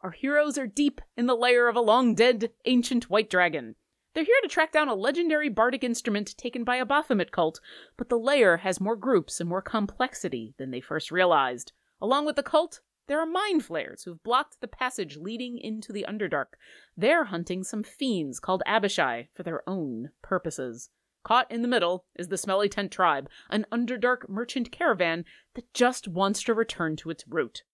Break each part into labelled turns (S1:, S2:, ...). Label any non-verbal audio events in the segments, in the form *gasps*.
S1: our heroes are deep in the lair of a long dead ancient white dragon. They're here to track down a legendary bardic instrument taken by a Baphomet cult, but the lair has more groups and more complexity than they first realized. Along with the cult, there are mind flayers who've blocked the passage leading into the Underdark. They're hunting some fiends called Abishai for their own purposes. Caught in the middle is the Smelly Tent Tribe, an Underdark merchant caravan that just wants to return to its root.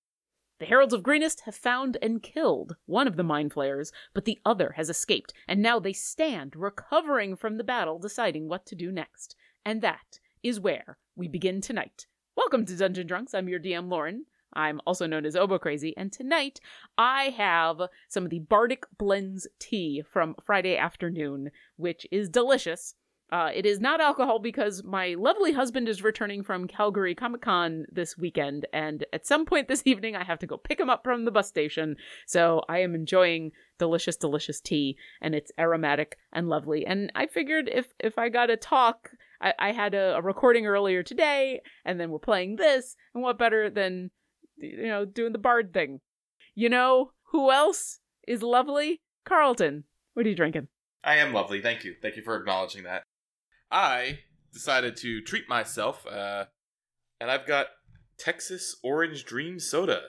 S1: The Heralds of Greenest have found and killed one of the mind flayers, but the other has escaped, and now they stand recovering from the battle, deciding what to do next. And that is where we begin tonight. Welcome to Dungeon Drunks. I'm your DM, Lauren. I'm also known as Obo Crazy, and tonight I have some of the Bardic Blends tea from Friday afternoon, which is delicious. Uh, it is not alcohol because my lovely husband is returning from Calgary Comic Con this weekend, and at some point this *laughs* evening I have to go pick him up from the bus station. So I am enjoying delicious, delicious tea, and it's aromatic and lovely. And I figured if if I got to talk, I, I had a, a recording earlier today, and then we're playing this, and what better than you know doing the bard thing? You know who else is lovely? Carlton. What are you drinking?
S2: I am lovely. Thank you. Thank you for acknowledging that. I decided to treat myself, uh, and I've got Texas Orange Dream Soda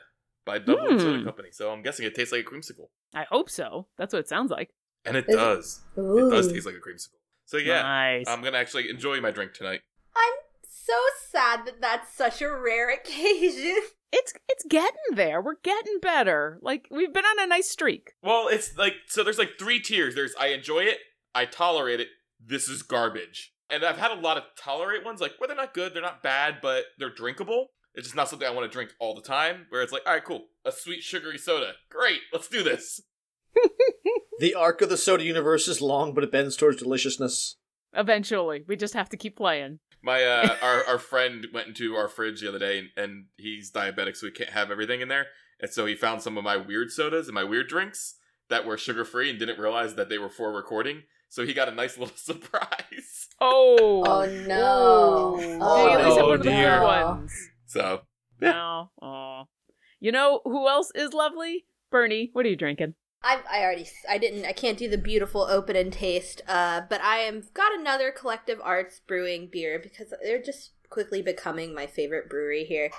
S2: by Dublin
S1: Hmm.
S2: Soda Company. So I'm guessing it tastes like a creamsicle,
S1: I hope so. That's what it sounds like.
S2: and it
S3: Is it-
S2: does. It does taste like a creamsicle. So yeah,
S1: Nice.
S2: I'm gonna actually enjoy my drink tonight.
S4: I'm so sad that that's such a rare *laughs* occasion.
S1: it's it's getting there. We're getting better. Like we've been on a nice streak.
S2: Well, it's like so. There's like three tiers. There's I enjoy it, I tolerate it. This is garbage. And I've had a lot of tolerate ones, like well, they're not good, they're not bad, but they're drinkable. It's just not something I want to drink all the time. Where it's like, all right, cool, a sweet sugary soda, great, let's do this. *laughs*
S5: The arc of the soda universe is long, but it bends towards deliciousness.
S1: Eventually, we just have to keep playing.
S2: My uh, *laughs* our our friend went into our fridge the other day, and, and he's diabetic, so he can't have everything in there. And so he found some of my weird sodas and my weird drinks that were sugar free, and didn't realize that they were for recording. So he got a nice little *laughs* surprise.
S1: Oh,
S4: Oh no.
S1: Did
S4: Oh,
S1: you at least have
S2: no,
S1: one
S2: dear.
S1: ones?
S2: So Yeah.
S1: No. Oh. You know who else is lovely? Bernie. What are you drinking?
S4: I I already I didn't I can't do the beautiful open and taste. Uh, but I am got another Collective Arts brewing beer because they're just quickly becoming my favorite brewery here.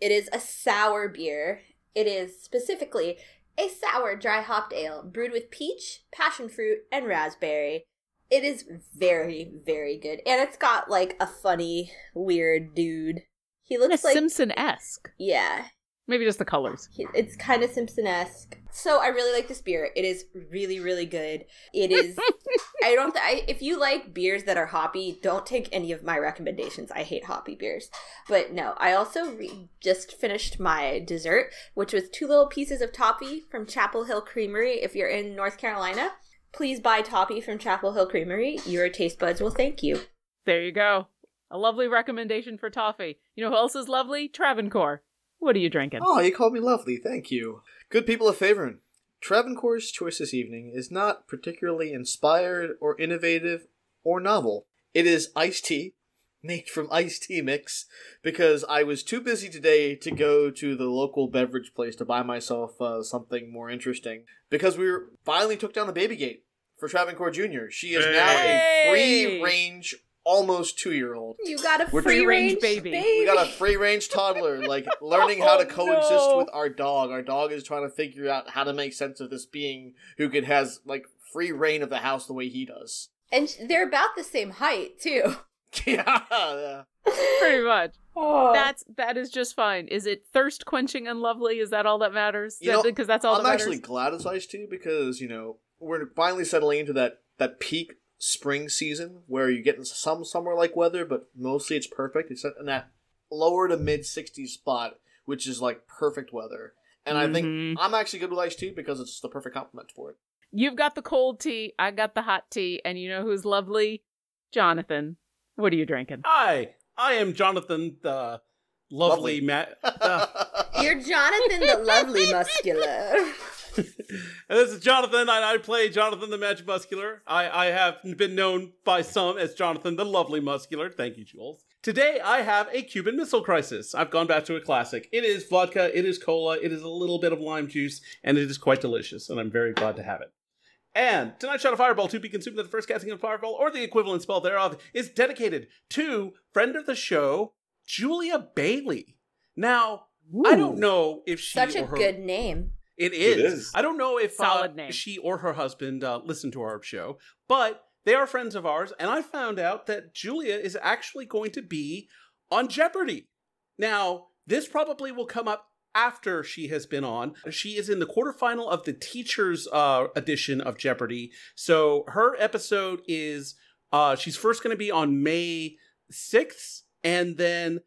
S4: It is a sour beer. It is specifically a sour dry hopped ale brewed with peach, passion fruit, and raspberry. It is very very good, and it's got like a funny weird dude. He looks like
S1: Simpson esque.
S4: yeah,
S1: Maybe just the colors.
S4: It's kind of Simpson esque. So I really like this beer. It is really, really good. It is. *laughs* I don't. Th- I, if you like beers that are hoppy, don't take any of my recommendations. I hate hoppy beers. But no, I also re- just finished my dessert, which was two little pieces of toffee from Chapel Hill Creamery. If you're in North Carolina, please buy toffee from Chapel Hill Creamery. Your taste buds will thank you.
S1: There you go. A lovely recommendation for toffee. You know who else is lovely? Travancore. What are you drinking?
S5: Oh, you called me lovely, thank you. Good people of Favorn. Travancore's choice this evening is not particularly inspired or innovative or novel. It is iced tea, made from iced tea mix, because I was too busy today to go to the local beverage place to buy myself uh, something more interesting. Because we were, finally took down the baby gate for Travancore Jr. She is now a free range, almost two year old.
S4: You got a free
S1: free-range
S4: range
S1: baby.
S4: baby.
S5: We got a free range toddler, like *laughs* learning how to
S1: Oh,
S5: coexist
S1: no.
S5: with our dog. Our dog is trying to figure out how to make sense of this being who could has like free reign of the house the way he does.
S4: and they're about the same height too. *laughs* *laughs*
S5: yeah, yeah.
S1: Pretty much.
S4: Oh.
S1: That's that is just fine. Is it thirst quenching and lovely? Is that all that matters?
S5: You know,
S1: Because that's all
S5: I'm
S1: that matters.
S5: actually glad it's iced tea because you know we're finally settling into that that peak spring season where you get into some summer like weather, but mostly it's perfect. It's in that lower to mid 60s spot, which is like perfect weather. And I
S1: Mhm.
S5: think I'm actually good with iced tea because it's the perfect complement for it.
S1: You've got the cold tea, I got the hot tea, and you know who's lovely? Jonathan. What are you drinking?
S6: Hi, I am Jonathan, the lovely,
S5: Lovely.
S6: ma- uh, *laughs*
S4: You're Jonathan the Lovely *laughs* Muscular.
S6: And this is Jonathan, and I play Jonathan the Magic Muscular. I, I have been known by some as Jonathan the Lovely Muscular. Thank you, Jules. Today I have a Cuban Missile Crisis. I've gone back to a classic. It is vodka, it is cola, it is a little bit of lime juice, and it is quite delicious, and I'm very glad to have it. And tonight's shot of Fireball to be consumed at the first casting of Fireball or the equivalent spell thereof is dedicated to friend of the show, Julia Bailey. Now, I don't know if she
S4: Such a
S6: her,
S4: good name.
S6: It is.
S5: is.
S6: I don't know if uh,
S1: name.
S6: she or her husband uh, listen to our show, but they are friends of ours, and I found out that Julia is actually going to be on Jeopardy. Now, this probably will come up after she has been on. She is in the quarterfinal of the teachers uh, edition of Jeopardy. So her episode is uh, she's first going to be on May 6th, and then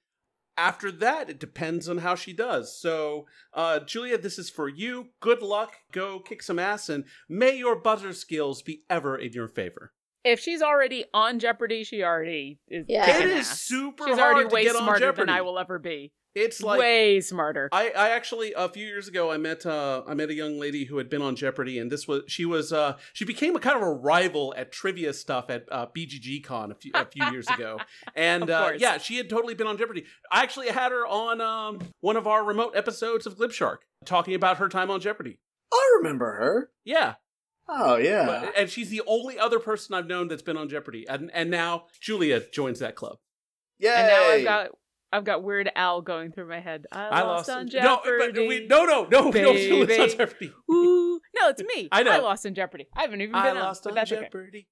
S6: after that, it depends on how she does. So, uh, Julia, this is for you. Good luck. Go kick some ass, and may your buzzer skills be ever in your favor.
S1: If she's already on Jeopardy, she already is.
S4: Yeah.
S6: It is
S1: ass.
S6: super
S1: She's
S6: hard
S1: already
S6: to
S1: way
S6: get on
S1: smarter
S6: Jeopardy.
S1: than I will ever be.
S6: It's like
S1: way smarter.
S6: I, I actually a few years ago I met uh, I met a young lady who had been on Jeopardy and this was she was uh, she became a kind of a rival at trivia stuff at uh, BGG Con a few a few years ago *laughs* and uh, yeah she had totally been on Jeopardy. I actually had her on um, one of our remote episodes of Glibshark talking about her time on Jeopardy.
S5: I remember her.
S6: Yeah,
S5: Oh yeah.
S6: but, and she's the only other person I've known that's been on Jeopardy and and now Julia joins that club.
S5: Yeah,
S1: and now I've got I've got Weird Al going through my head. I, lost, on Jeopardy.
S6: but we, no, no, no, no, Julia's on Jeopardy.
S1: Ooh. No, it's me. *laughs*
S6: I know.
S1: I lost in Jeopardy. I haven't even been
S6: I
S1: on,
S6: lost
S1: but
S6: on
S1: that's okay.
S6: Jeopardy.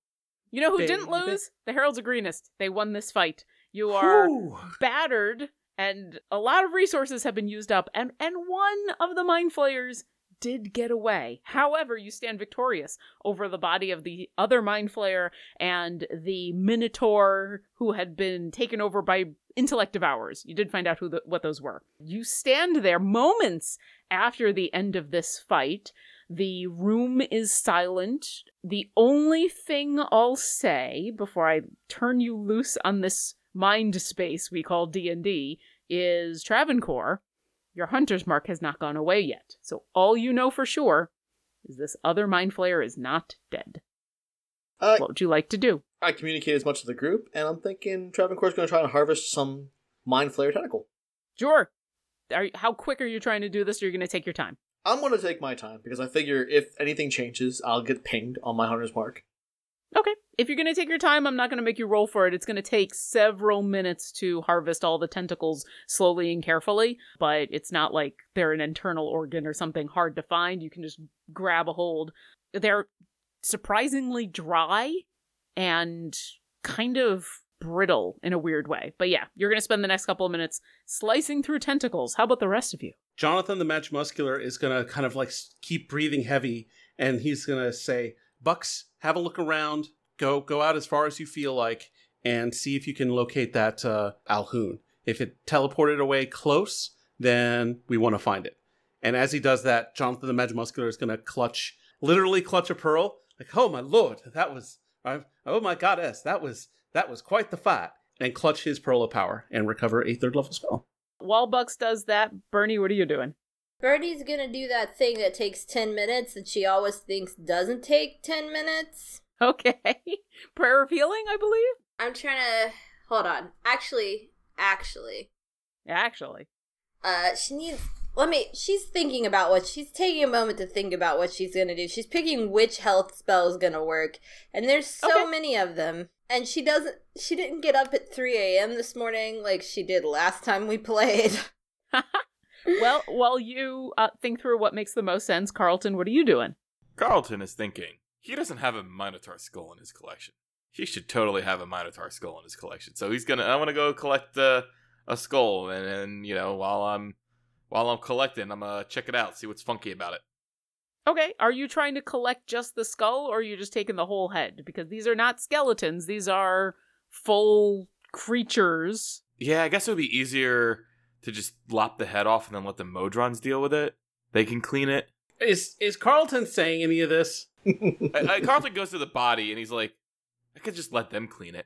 S1: You know who didn't lose? The Heralds of Greenest. They won this fight. You are
S6: Whew.
S1: battered, and a lot of resources have been used up, and and one of the mind flayers did get away. However, you stand victorious over the body of the other mind flayer and the Minotaur who had been taken over by intellect devourers. You did find out who the, what those were. You stand there moments after the end of this fight. The room is silent. The only thing I'll say before I turn you loose on this mind space we call D&D is Travancore, your hunter's mark has not gone away yet. So all you know for sure is this other mind flayer is not dead.
S5: Uh,
S1: What would you like to do?
S5: I communicate as much to the group, and I'm thinking Travancore's going to try and harvest some mind flayer tentacle.
S1: Sure. Are, how quick are you trying to do this? Or you're going to take your time.
S5: I'm going to take my time because I figure if anything changes, I'll get pinged on my hunter's mark.
S1: Okay. If you're going to take your time, I'm not going to make you roll for it. It's going to take several minutes to harvest all the tentacles slowly and carefully, but it's not like they're an internal organ or something hard to find. You can just grab a hold. They're surprisingly dry and kind of brittle in a weird way. But yeah, you're going to spend the next couple of minutes slicing through tentacles. How about the rest of you?
S6: Jonathan the Match Muscular is going to kind of like keep breathing heavy and he's going to say, Bucks, have a look around. Go go out as far as you feel like and see if you can locate that uh, Alhoon. If it teleported away close, then we want to find it. And as he does that, Jonathan the Magic Muscular is going to clutch, literally clutch a pearl. Like, oh my lord, that was, uh, oh my goddess, that was, that was quite the fight. And clutch his pearl of power and recover a third level spell.
S1: While Bucks does that, Bernie, what are you doing?
S4: Birdie's gonna do that thing that takes 10 minutes that she always thinks doesn't take 10 minutes.
S1: Okay. *laughs* Prayer of healing, I believe?
S4: I'm trying to. Hold on. Actually, actually.
S1: Actually.
S4: Uh, she needs. Let me. She's thinking about what. She's taking a moment to think about what she's gonna do. She's picking which health spell is gonna work. And there's so
S1: Okay.
S4: many of them. And she doesn't. She didn't get up at 3 a.m. this morning like she did last time we *laughs* played. *laughs* *laughs*
S1: well, while you uh, think through what makes the most sense, Carlton, what are you doing?
S2: Carlton is thinking he doesn't have a Minotaur skull in his collection. He should totally have a Minotaur skull in his collection. So he's gonna. I want to go collect uh, a skull, and, and you know, while I'm while I'm collecting, I'm gonna check it out, see what's funky about it.
S1: Okay, are you trying to collect just the skull, or are you just taking the whole head? Because these are not skeletons; these are full creatures.
S2: Yeah, I guess it would be easier to just lop the head off and then let the Modrons deal with it. They can clean it.
S6: Is is Carlton saying any of this?
S2: I, I, *laughs* Carlton goes to the body and he's like, I could just let them clean it.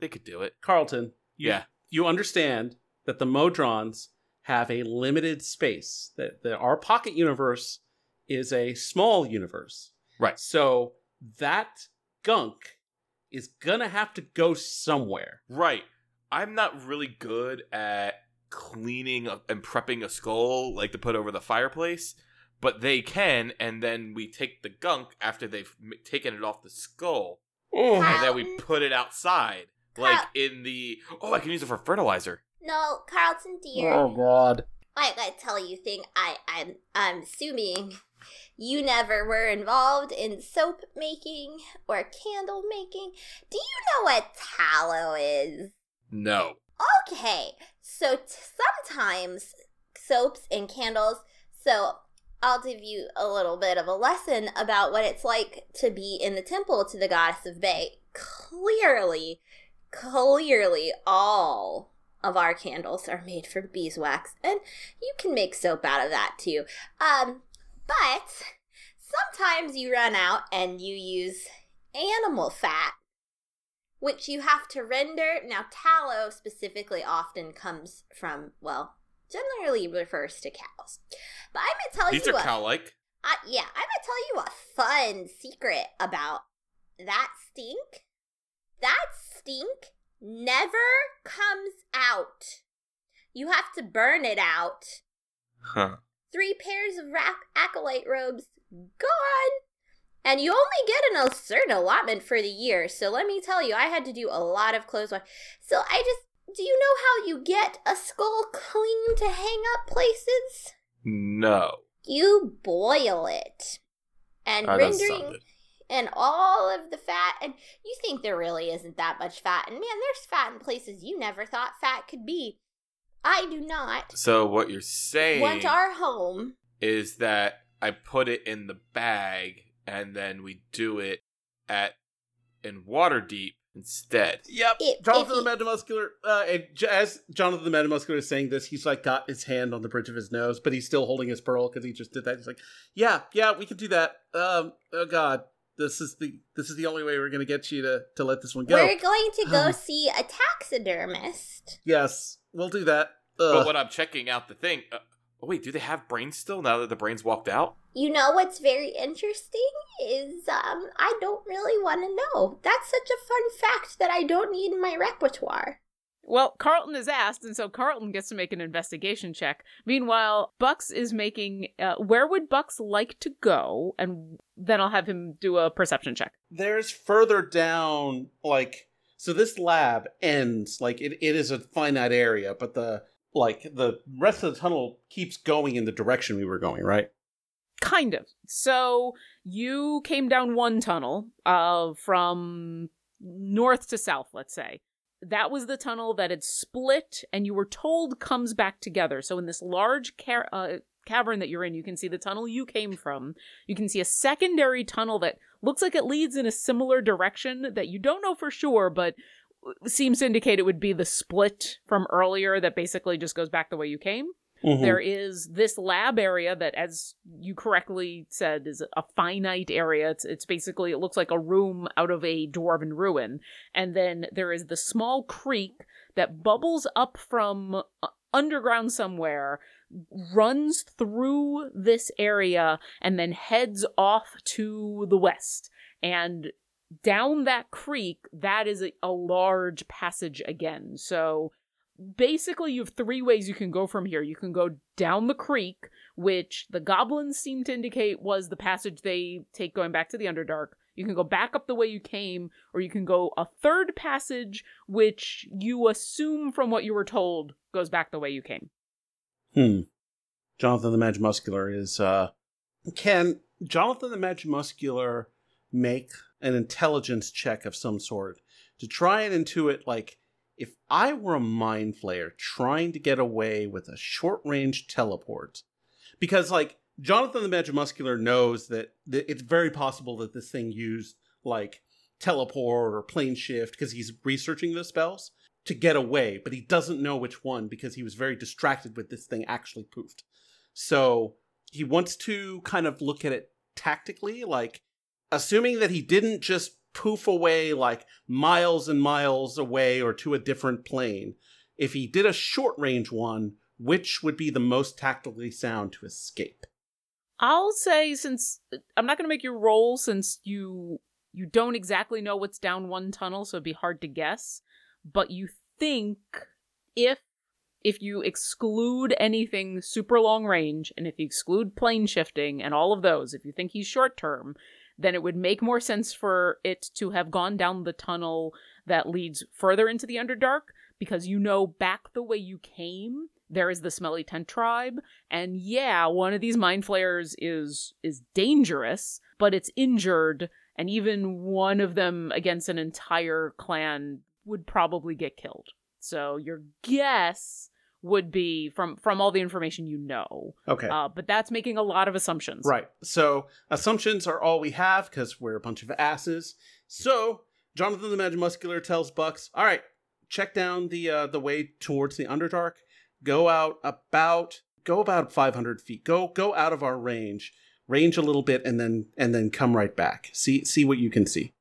S2: They could do it.
S6: Carlton, you,
S2: Yeah.
S6: you understand that the Modrons have a limited space. That, that our pocket universe is a small universe.
S2: Right.
S6: So that gunk is gonna have to go somewhere.
S2: Right. I'm not really good at cleaning and prepping a skull like to put over the fireplace, but they can, and then we take the gunk after they've m- taken it off the skull, and then we put it outside, like in the. Oh, I can use it for fertilizer.
S4: No, Carlton dear.
S6: Oh God.
S4: I gotta tell you thing, I, I'm I'm assuming you never were involved in soap making or candle making. Do you know what tallow is?
S2: No.
S4: Okay, so t- sometimes soaps and candles. So I'll give you a little bit of a lesson about what it's like to be in the temple to the goddess of Bay. Clearly, clearly, all of our candles are made from beeswax, and you can make soap out of that too. Um, but sometimes you run out and you use animal fat which you have to render. Now, tallow specifically often comes from, well, generally refers to cows. But I'm gonna tell
S2: These
S4: you
S2: are cow like.
S4: uh, yeah, I'm gonna tell you a fun secret about that stink. That stink never comes out. You have to burn it out.
S2: Huh.
S4: Three pairs of rac- acolyte robes gone. And you only get a certain allotment for the year. So let me tell you, I had to do a lot of clothes wash. So I just, do you know how you get a skull clean to hang up places?
S2: No.
S4: You boil it. And
S2: Ah,
S4: rendering. And all of the fat and you think there really isn't that much fat and man there's fat in places you never thought fat could be i do not
S2: So what you're saying
S4: want our home
S2: is that I put it in the bag and then we do it at in Waterdeep instead.
S6: Yep.
S4: If-
S6: Jonathan
S4: if
S6: the Metamuscular, uh, and as Jonathan the Metamuscular is saying this, he's like got his hand on the bridge of his nose, but he's still holding his pearl because he just did that. He's like, "Yeah, yeah, we can do that." Um, oh God, this is the this is the only way we're gonna get you to to let this one go.
S4: we're going to go *sighs* see a taxidermist
S6: yes, we'll do that.
S2: But when I'm checking out the thing, uh, oh wait, do they have brains still now that the brains walked out?
S4: you know what's very interesting is um i don't really want to know that's such a fun fact that i don't need in my repertoire
S1: Well, Carlton is asked, and so Carlton gets to make an investigation check. Meanwhile, Bucks is making. Uh, where would Bucks like to go? And then I'll have him do a perception check.
S6: there's further down like so this lab ends like it, it is a finite area but the like the rest of the tunnel keeps going in the direction we were going right
S1: Kind of. So you came down one tunnel uh, from north to south, let's say. That was the tunnel that had split, and you were told comes back together. So in this large ca- uh, cavern that you're in, you can see the tunnel you came from. You can see a secondary tunnel that looks like it leads in a similar direction that you don't know for sure, but seems to indicate it would be the split from earlier that basically just goes back the way you came.
S6: Mm-hmm.
S1: There is this lab area that, as you correctly said, is a finite area. It's, it's basically, it looks like a room out of a dwarven ruin. And then there is the small creek that bubbles up from uh, underground somewhere, runs through this area, and then heads off to the west. And down that creek, that is a, a large passage again. So basically you have three ways you can go from here. You can go down the creek, which the goblins seem to indicate was the passage they take going back to the Underdark. You can go back up the way you came, or you can go a third passage, which you assume from what you were told goes back the way you came.
S6: Hmm. Jonathan the Magimuscular is uh can Jonathan the Magimuscular make an intelligence check of some sort to try and intuit like if I were a mind flayer trying to get away with a short range teleport because like Jonathan the Magimuscular knows that th- it's very possible that this thing used like teleport or plane shift because he's researching the spells to get away, but he doesn't know which one because he was very distracted with this thing actually poofed. So he wants to kind of look at it tactically, like assuming that he didn't just poof away like miles and miles away or to a different plane, if he did a short range one, which would be the most tactically sound to escape?
S1: I'll say since uh, I'm not going to make you roll since you you don't exactly know what's down one tunnel, so it'd be hard to guess. But you think if if you exclude anything super long range, and if you exclude plane shifting and all of those, if you think he's short term, then it would make more sense for it to have gone down the tunnel that leads further into the Underdark, because you know back the way you came, there is the Smelly Tent tribe, and yeah, one of these mind flayers is is dangerous, but it's injured, and even one of them against an entire clan would probably get killed. So your guess would be from from all the information you know.
S6: Okay.
S1: Uh, but that's making a lot of assumptions.
S6: Right. So assumptions are all we have because we're a bunch of asses. So Jonathan the Magic Muscular tells Bucks, "All right, check down the uh, the way towards the Underdark. Go out about go about 500 feet. Go go out of our range, range a little bit, and then and then come right back. See see what you can see."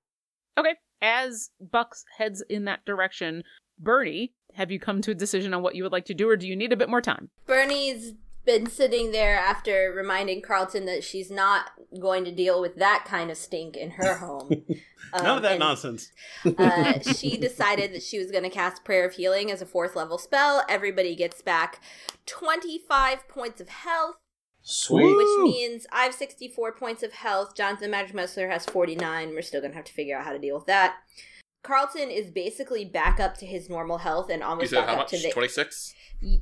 S1: Okay. As Bucks heads in that direction, Bernie, have you come to a decision on what you would like to do, or do you need a bit more time?
S4: Bernie's been sitting there after reminding Carlton that she's not going to deal with that kind of stink in her *laughs* home.
S6: None
S4: Um,
S6: of that
S4: and,
S6: nonsense.
S4: uh, *laughs* she decided that she was going to cast Prayer of Healing as a fourth level spell. Everybody gets back 25 points of health,
S5: Sweet.
S4: which means I have 64 points of health. Jonathan Magic Muscular has 49. We're still going to have to figure out how to deal with that. Carlton is basically back up to his normal health and almost back
S2: how
S4: up
S2: much?
S4: to the
S2: 26?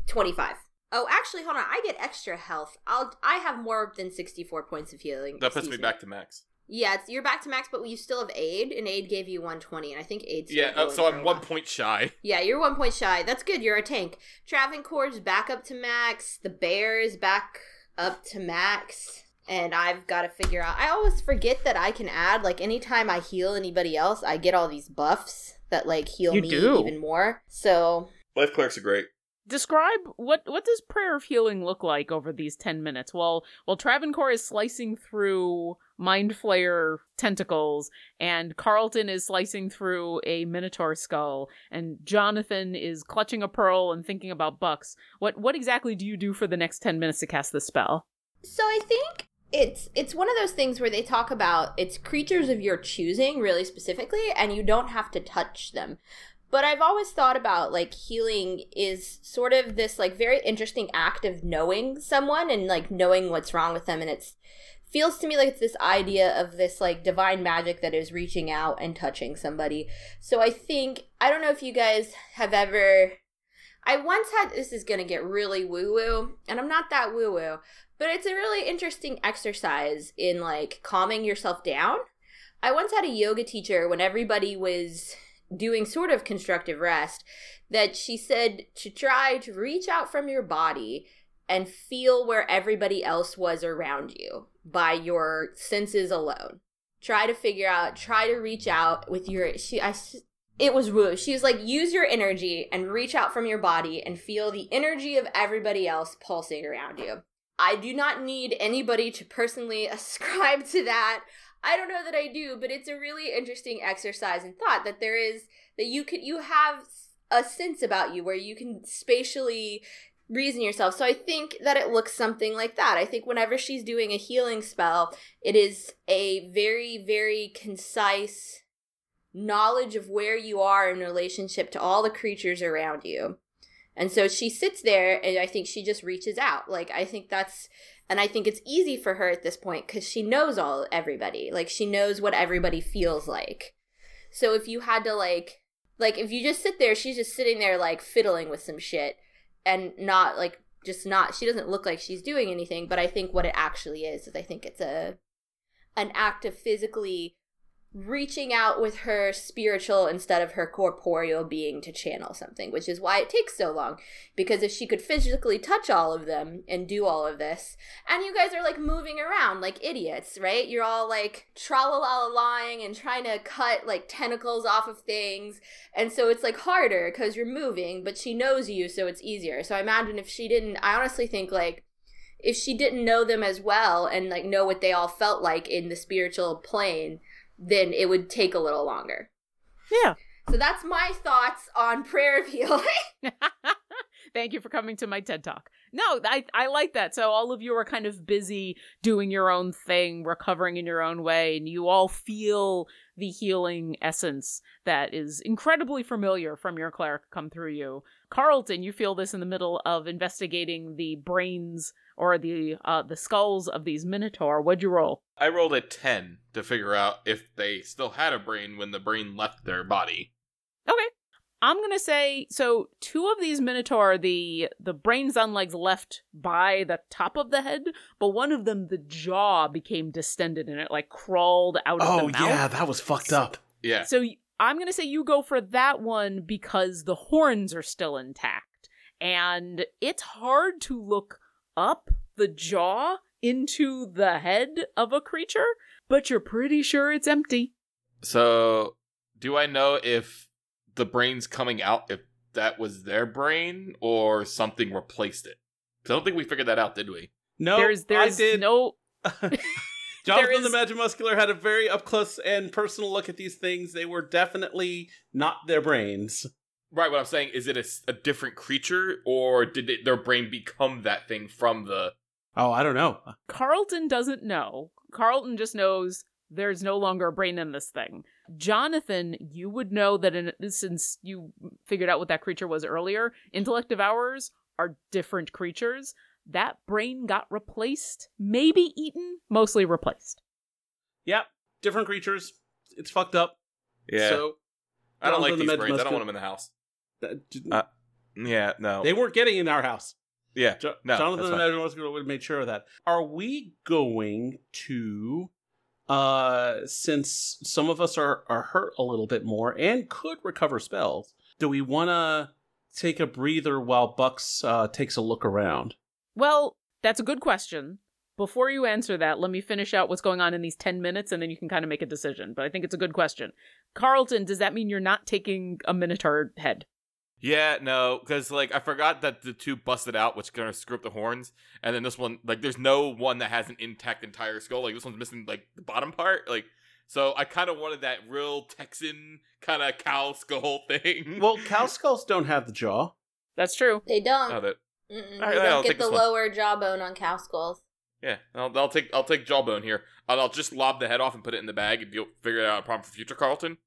S4: 25. Oh, actually, hold on. I get extra health. I'll. I have more than sixty-four points of healing.
S2: That puts
S4: Excuse
S2: me back to max.
S4: Yeah, it's, you're back to max, but you still have aid, and aid gave you one twenty, and I think aid's
S2: Yeah, uh, so I'm one point shy.
S4: Yeah, you're one point shy. That's good. You're a tank. Travancore's back up to max. The bear is back up to max. And I've got to figure out. I always forget that I can add, like, anytime I heal anybody else, I get all these buffs that, like, heal
S1: You
S4: me
S1: do.
S4: even more. So,
S2: Life clerics are great.
S1: Describe what what does prayer of healing look like over these ten minutes while while Travancore is slicing through mind flayer tentacles and Carlton is slicing through a minotaur skull and Jonathan is clutching a pearl and thinking about bucks. What what exactly do you do for the next ten minutes to cast this spell?
S4: So I think it's it's one of those things where they talk about it's creatures of your choosing really specifically and you don't have to touch them. But I've always thought about like healing is sort of this like very interesting act of knowing someone and like knowing what's wrong with them and it's feels to me like it's this idea of this like divine magic that is reaching out and touching somebody. So I think I don't know if you guys have ever I once had this is going to get really woo woo and I'm not that woo woo, but it's a really interesting exercise in like calming yourself down. I once had a yoga teacher when everybody was doing sort of constructive rest that she said to try to reach out from your body and feel where everybody else was around you by your senses alone. Try to figure out, try to reach out with your she I it was woo. She was like use your energy and reach out from your body and feel the energy of everybody else pulsing around you. I do not need anybody to personally *laughs* ascribe to that. I don't know that I do, but it's a really interesting exercise and thought that there is that you could you have a sense about you where you can spatially reason yourself. So I think that it looks something like that. I think whenever she's doing a healing spell, it is a very very concise knowledge of where you are in relationship to all the creatures around you. And so she sits there and I think she just reaches out. Like I think that's and I think it's easy for her at this point cuz she knows all everybody. Like she knows what everybody feels like. So if you had to like like if you just sit there, she's just sitting there like fiddling with some shit and not like just not she doesn't look like she's doing anything, but I think what it actually is is I think it's a an act of physically reaching out with her spiritual instead of her corporeal being to channel something, which is why it takes so long. Because if she could physically touch all of them and do all of this, and you guys are like moving around like idiots, right? You're all like tralala-lying and trying to cut like tentacles off of things. And so it's like harder because you're moving, but she knows you, so it's easier. So I imagine if she didn't, I honestly think like if she didn't know them as well and like know what they all felt like in the spiritual plane, then it would take a little longer.
S1: Yeah.
S4: So that's my thoughts on prayer of healing. *laughs*
S1: Thank you for coming to my TED Talk. No, I I like that. So all of you are kind of busy doing your own thing, recovering in your own way, and you all feel the healing essence that is incredibly familiar from your cleric come through you. Carlton, you feel this in the middle of investigating the brains or the uh the skulls of these minotaur. What'd you roll?
S2: I rolled a 10 to figure out if they still had a brain when the brain left their body.
S1: Okay. I'm gonna say so. Two of these minotaur, the the brains on legs left by the top of the head, but one of them, the jaw became distended and it like crawled out of
S6: Oh
S1: the mouth.
S6: Oh yeah, that was fucked up.
S2: Yeah.
S1: So I'm gonna say you go for that one because the horns are still intact, and it's hard to look up the jaw into the head of a creature, but you're pretty sure it's empty.
S2: So, do I know if the brain's coming out, if that was their brain or something replaced it? I don't think we figured that out, did we?
S6: No,
S1: there's there's
S6: I did.
S1: no *laughs* *laughs*
S6: Jonathan
S1: is-
S6: the Magic Muscular had a very up close and personal look at these things. They were definitely not their brains.
S2: Right, what I'm saying is it a, a different creature or did it, their brain become that thing from the.
S6: Oh, I don't know.
S1: Uh, Carlton doesn't know. Carlton just knows there's no longer a brain in this thing. Jonathan, you would know that in, since you figured out what that creature was earlier, intellect devourers are different creatures. That brain got replaced, maybe eaten, mostly replaced.
S6: Yep, different creatures. It's fucked up.
S2: Yeah.
S6: So
S2: I don't like
S6: Jonathan the
S2: these brains. I don't want them in the house.
S6: That-
S2: Uh, Yeah, no.
S6: they weren't getting in our house.
S2: yeah.
S6: Jo-
S2: No,
S6: Jonathan
S2: and
S6: the
S2: fine.
S6: Magic would have made sure of that. Are we going to, uh, since some of us are are hurt a little bit more and could recover spells, do we want to take a breather while Bucks uh, takes a look around?
S1: Well, that's a good question. Before you answer that, let me finish out what's going on in these 10 minutes and then you can kind of make a decision. But I think it's a good question. Carlton, does that mean you're not taking a Minotaur head?
S2: Yeah, no, because like I forgot that the two busted out, which kind of screw up the horns, and then this one, like, there's no one that has an intact entire skull. Like this one's missing like the bottom part. Like, so I kind of wanted that real Texan kind of cow skull *laughs* thing.
S6: Well, cow skulls don't have the jaw.
S1: That's true.
S4: they don't.
S2: Oh, that
S4: Mm-mm,
S2: All right,
S4: they
S2: I'll
S4: don't
S2: take
S4: get the
S2: this one.
S4: lower jawbone on cow skulls.
S2: yeah, I'll, I'll take I'll take jawbone here, and I'll just lob the head off and put it in the bag, and you'll figure out a problem for future Carlton.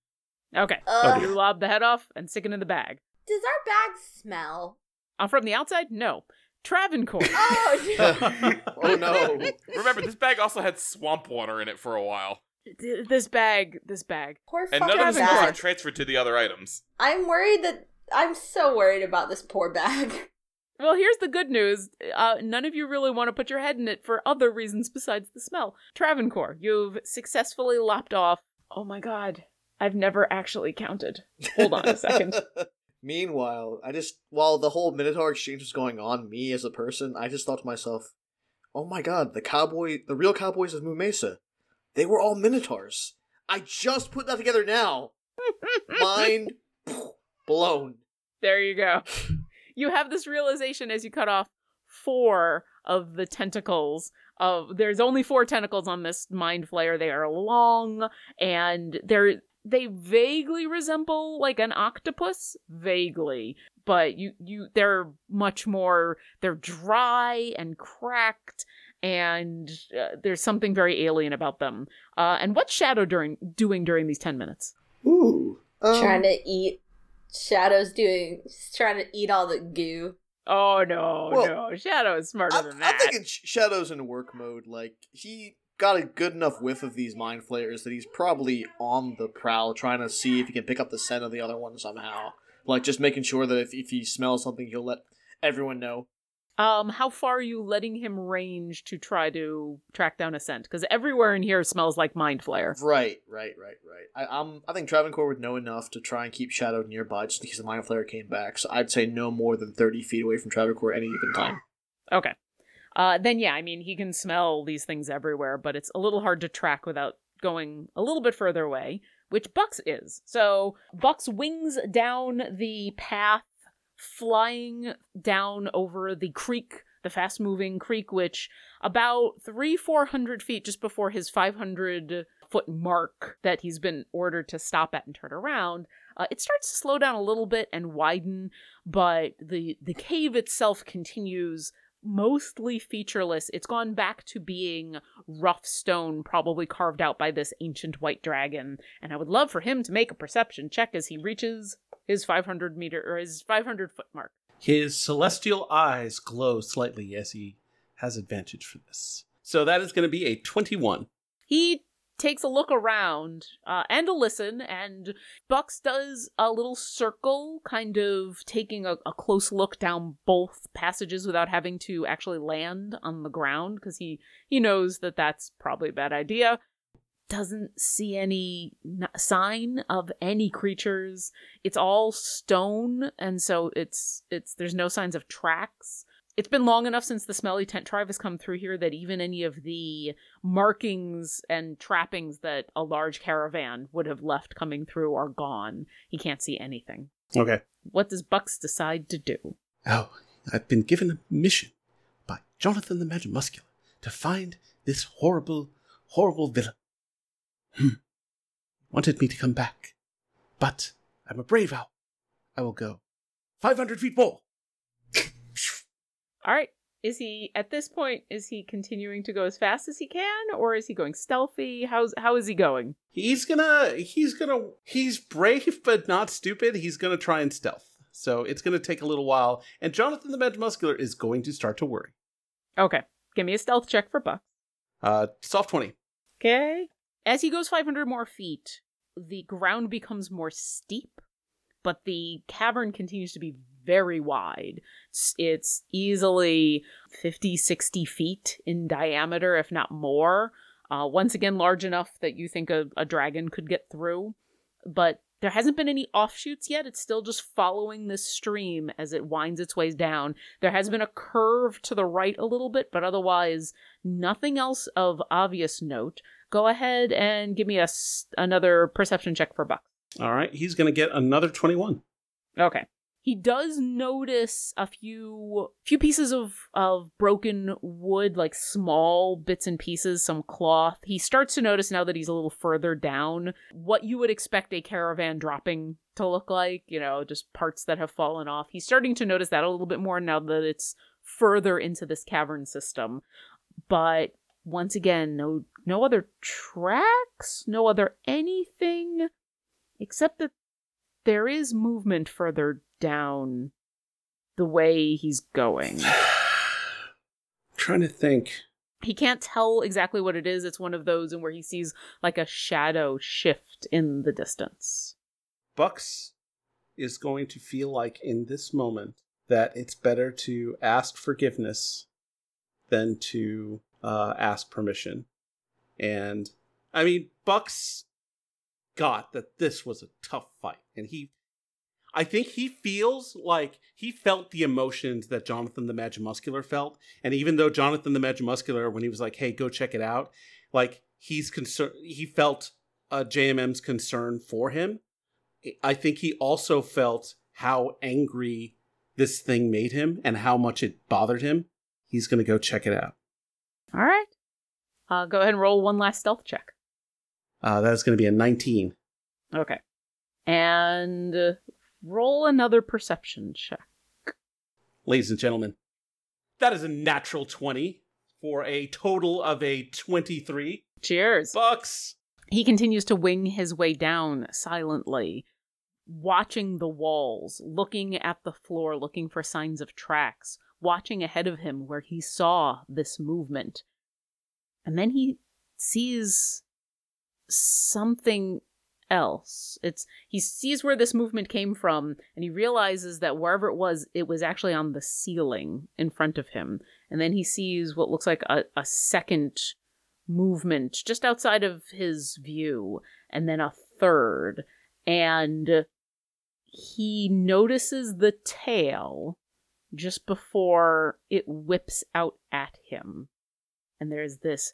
S1: Okay.
S4: Ugh.
S1: You lob the head off and stick it in the bag.
S4: Does our bag smell?
S1: Uh, from the outside? No. Travancore. *laughs*
S4: Oh, *laughs*
S5: oh no.
S2: Remember, this bag also had swamp water in it for a while,
S1: Th- this bag, this bag.
S4: poor
S2: and none of the skills are transferred to the other items.
S4: I'm worried that I'm so worried about this poor bag. *laughs*
S1: Well, here's the good news. Uh, none of you really want to put your head in it for other reasons besides the smell. Travancore, you've successfully lopped off. Oh my god. I've never actually counted. Hold on a second.
S5: Meanwhile, I just while the whole Minotaur exchange was going on, me as a person, I just thought to myself, "Oh my god, the cowboy, the real cowboys of Moo Mesa, they were all Minotaurs." I just put that together now. *laughs* Mind blown.
S1: There you go. You have this realization as you cut off four of the tentacles of there's only four tentacles on this mind flayer. They are long and they're they vaguely resemble like an octopus, vaguely, but you you they're much more they're dry and cracked and uh, there's something very alien about them. Uh, and what's Shadow during doing during these 10 minutes?
S5: Ooh. Um,
S4: trying to eat. Shadow's doing. Trying to eat all the goo.
S1: Oh no,
S5: Well,
S1: no. Shadow is smarter
S5: I,
S1: than that
S5: I'm
S1: that.
S5: thinking Shadow's in work mode. Like he got a good enough whiff of these mind flayers that he's probably on the prowl, trying to see if he can pick up the scent of the other one somehow. Like just making sure that if, if he smells something, he'll let everyone know.
S1: Um, how far are you letting him range to try to track down a scent? Because everywhere in here smells like mind flayer.
S5: Right, right, right, right. I, I'm. I think Travancore would know enough to try and keep Shadow nearby, just in case the mind flayer came back. So I'd say no more than thirty feet away from Travancore any given time.
S1: Okay. Uh, then yeah, I mean he can smell these things everywhere, but it's a little hard to track without going a little bit further away, which Bucks is. So Bucks wings down the path, flying down over the creek the fast moving creek, which about three, four hundred feet just before his 500 foot mark that he's been ordered to stop at and turn around, uh, it starts to slow down a little bit and widen, but the the cave itself continues mostly featureless. It's gone back to being rough stone, probably carved out by this ancient white dragon. And I would love for him to make a perception check as he reaches his 500 meter or his 500 foot mark.
S6: His celestial eyes glow slightly as he has advantage for this. So that is going to be a 21.
S1: He takes a look around uh, and a listen, and Bucks does a little circle, kind of taking a, a close look down both passages without having to actually land on the ground because he he knows that that's probably a bad idea. Doesn't see any n- sign of any creatures. It's all stone, and so it's it's there's no signs of tracks it's been long enough since the smelly tent tribe has come through here that even any of the markings and trappings that a large caravan would have left coming through are gone. He can't see anything.
S6: Okay.
S1: What does Bucks decide to do?
S6: Oh, I've been given a mission by Jonathan the Magic Muscular to find this horrible, horrible villain. Hmm. Wanted me to come back. But I'm a brave owl. I will go 500 feet more.
S1: All right. Is he at this point? Is he continuing to go as fast as he can, or is he going stealthy? How's how is he going?
S6: He's gonna, he's gonna, he's brave *laughs* but not stupid. He's gonna try and stealth. So it's gonna take a little while, and Jonathan the Magic Muscular is going to start to worry.
S1: Okay, give me a stealth check for Buck.
S6: Uh, soft 20.
S1: Okay. As he goes 500 more feet, the ground becomes more steep, but the cavern continues to be very wide. It's, easily 50, 60 feet in diameter, if not more. Uh, once again, large enough that you think a, a dragon could get through. But there hasn't been any offshoots yet. It's still just following this stream as it winds its ways down. There has been a curve to the right a little bit, but otherwise, nothing else of obvious note. Go ahead and give me a, another perception check for Buck.
S6: All right, he's gonna get another 21.
S1: Okay. He does notice a few few pieces of of broken wood, like small bits and pieces, some cloth. He starts to notice now that he's a little further down what you would expect a caravan dropping to look like, you know, just parts that have fallen off. He's starting to notice that a little bit more now that it's further into this cavern system. But once again, no no other tracks, no other anything except that there is movement further down the way he's going. *sighs*
S6: trying to think.
S1: He can't tell exactly what it is. It's one of those in where he sees like a shadow shift in the distance.
S6: Bucks is going to feel like in this moment that it's better to ask forgiveness than to uh, ask permission. And I mean, Bucks got that this was a tough fight, and he, I think he feels like he felt the emotions that Jonathan the Magic Muscular felt, and even though Jonathan the Magic Muscular, when he was like, "Hey, go check it out," like he's concerned, he felt uh, JMM's concern for him. I think he also felt how angry this thing made him and how much it bothered him. He's going to go check it out.
S1: All right. Uh, go ahead and roll one last stealth check.
S6: Uh, that is going to be a 19.
S1: Okay. And uh, roll another perception check.
S6: Ladies and gentlemen, that is a natural 20 for a total of a 23
S1: Cheers.
S6: bucks.
S1: He continues to wing his way down silently, watching the walls, looking at the floor, looking for signs of tracks, watching ahead of him where he saw this movement. And then he sees something else. It's he sees where this movement came from and he realizes that wherever it was, it was actually on the ceiling in front of him. And then he sees what looks like a, a second movement just outside of his view, and then a third. And he notices the tail just before it whips out at him. And there's this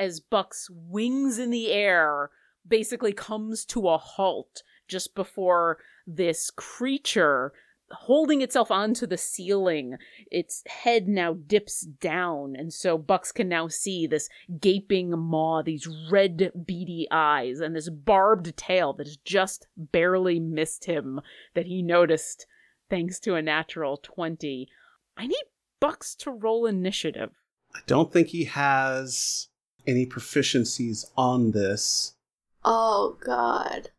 S1: as Buck's wings in the air basically comes to a halt just before this creature holding itself onto the ceiling. Its head now dips down, and so Bucks can now see this gaping maw, these red, beady eyes, and this barbed tail that has just barely missed him that he noticed thanks to a natural 20. I need Bucks to roll initiative.
S6: I don't think he has any proficiencies on this.
S4: Oh God.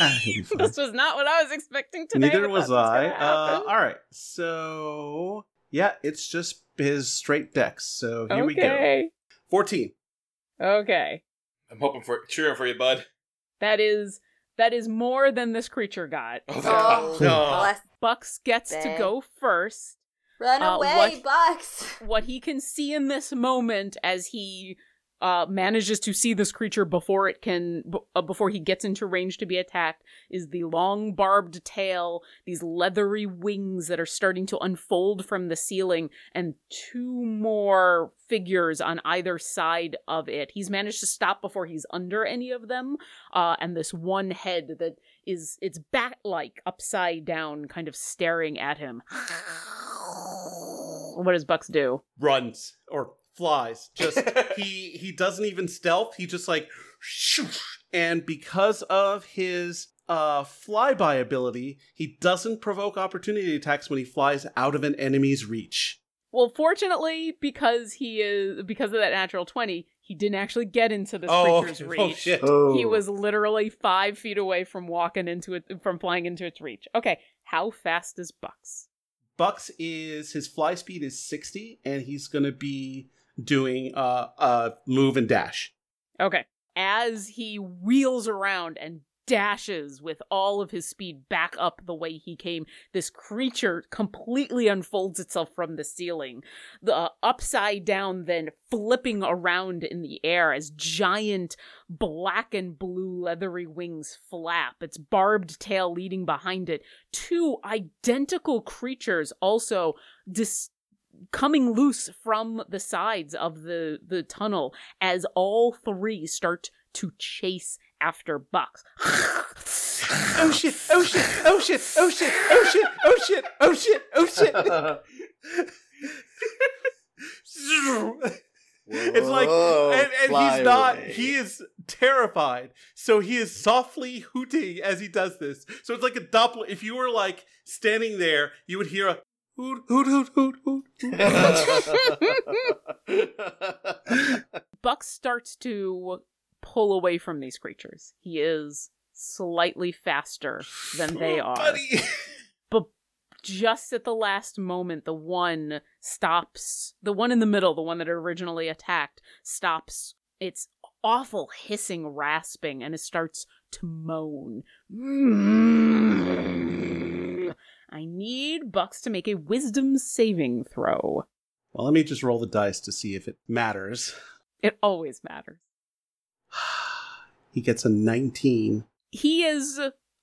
S6: Ah, he'll be fine. *laughs*
S1: This was not what I was expecting today.
S6: Neither
S1: but
S6: was I.
S1: gonna
S6: Uh, all right, so yeah, it's just his straight dex. So here we go.
S1: okay.
S6: Fourteen.
S1: Okay.
S2: I'm hoping for cheering for you, bud.
S1: That is that is more than this creature got.
S2: Oh,
S4: Oh,
S2: no.
S1: Bucks gets to go first.
S4: Run
S1: Uh,
S4: away,
S1: what-
S4: Bucks. *laughs*
S1: What he can see in this moment as he uh, manages to see this creature before it can b- uh, before he gets into range to be attacked is the long barbed tail, these leathery wings that are starting to unfold from the ceiling, and two more figures on either side of it. He's managed to stop before he's under any of them, uh, and this one head that is it's bat like upside down, kind of staring at him. *laughs* What does Bucks do?
S6: Runs or flies. Just *laughs* he he doesn't even stealth. He just like shoosh. and because of his uh flyby ability, he doesn't provoke opportunity attacks when he flies out of an enemy's reach.
S1: Well, fortunately, because he is because of that natural twenty, he didn't actually get into this
S6: oh, *laughs*
S1: creature's
S6: oh
S1: reach.
S6: shit.
S5: Oh.
S1: He was literally five feet away from walking into it, from flying into its reach. Okay, how fast is Bucks?
S6: Bucks is his fly speed is 60 and he's going to be doing uh uh move and dash.
S1: Okay, as he wheels around and dashes with all of his speed back up the way he came, this creature completely unfolds itself from the ceiling, the uh, upside down, then flipping around in the air as giant black and blue leathery wings flap, its barbed tail leading behind it. Two identical creatures also dis- coming loose from the sides of the the tunnel as all three start to chase after Bucks.
S6: oh shit! Oh shit! Oh shit! Oh shit! Oh shit! Oh shit! Oh shit! Oh shit! it's like, and, and he's not—he is terrified, so he is softly hooting as he does this. So it's like a doppler. If you were like standing there, you would hear a hoot hoot hoot hoot hoot *laughs*
S1: Buck starts to pull away from these creatures. He is slightly faster than they are.
S6: buddy
S1: But just at the last moment, the one stops. The one in the middle, the one that originally attacked, stops its awful hissing, rasping, and it starts to moan. I need Bucks to make a wisdom saving throw.
S6: well let me just roll the dice to see if it matters
S1: It always matters. *sighs*
S6: he gets a 19
S1: He is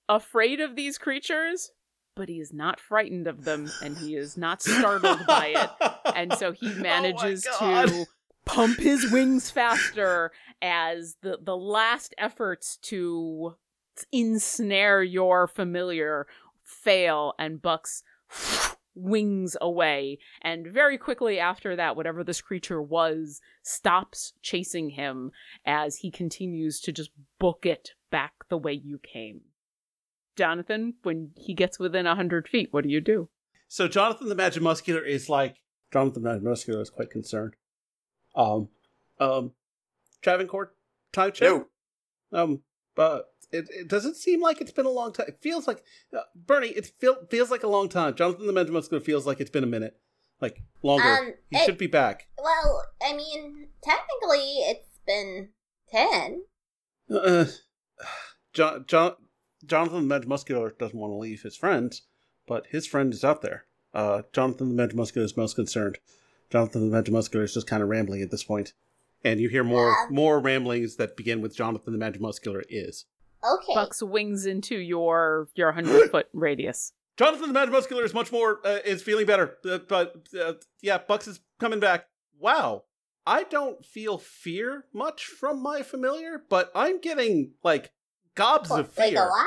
S1: afraid of these creatures, but he is not frightened of them, and he is not startled by it. *laughs* and so he
S6: oh manages Oh
S1: to pump his wings faster as the the last efforts to ensnare your familiar fail and bucks *laughs* wings away and very quickly after that whatever this creature was stops chasing him as he continues to just book it back the way you came jonathan when he gets within a hundred feet what do you do
S6: So Jonathan the Magic Muscular is like Jonathan the Magic Muscular is quite concerned. Um, um, Travancore, time check.
S5: No.
S6: Um, but it, it doesn't seem like it's been a long time. It feels like uh, Bernie. It feel, feels like a long time. Jonathan the Muscular feels like it's been a minute, like longer.
S4: Um,
S6: he
S4: it-
S6: should be back.
S4: Well, I mean, technically, it's been ten.
S6: Uh, John, John, Jonathan the Muscular doesn't want to leave his friends, but his friend is out there. Uh, Jonathan the Muscular is most concerned. Jonathan the Muscular is just kind of rambling at this point, and you hear more
S4: Yeah.
S6: more ramblings that begin with Jonathan the Muscular is.
S4: Okay.
S1: bucks wings into your your 100 foot *gasps* radius
S6: Jonathan the Magic Muscular is much more uh, is feeling better, uh, but uh, yeah, Bucks is coming back. Wow, I don't feel fear much from my familiar, but I'm getting like gobs of
S4: Like
S6: fear.
S4: a lot.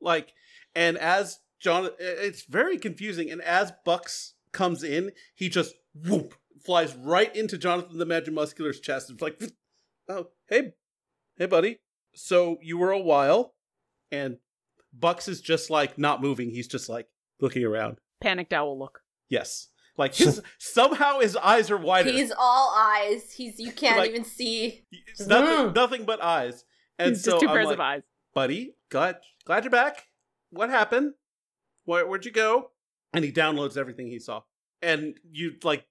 S6: like and as John, it's very confusing. And as Bucks comes in, he just whoop flies right into Jonathan the Magimuscular's chest. It's like, *laughs* oh, hey, hey, buddy. So you were a while, and Bucks is just like not moving. He's just like looking around.
S1: Panicked owl look.
S6: Yes, like his *laughs* somehow his eyes are wider.
S4: He's all eyes. He's you can't
S6: Like-
S4: even see.
S6: Nothing, nothing but eyes. And
S1: It's
S6: so
S1: just 2
S6: I'm
S1: pairs
S6: like,
S1: of eyes.
S6: buddy, glad glad you're back. What happened? Where, where'd you go? And he downloads everything he saw. And you like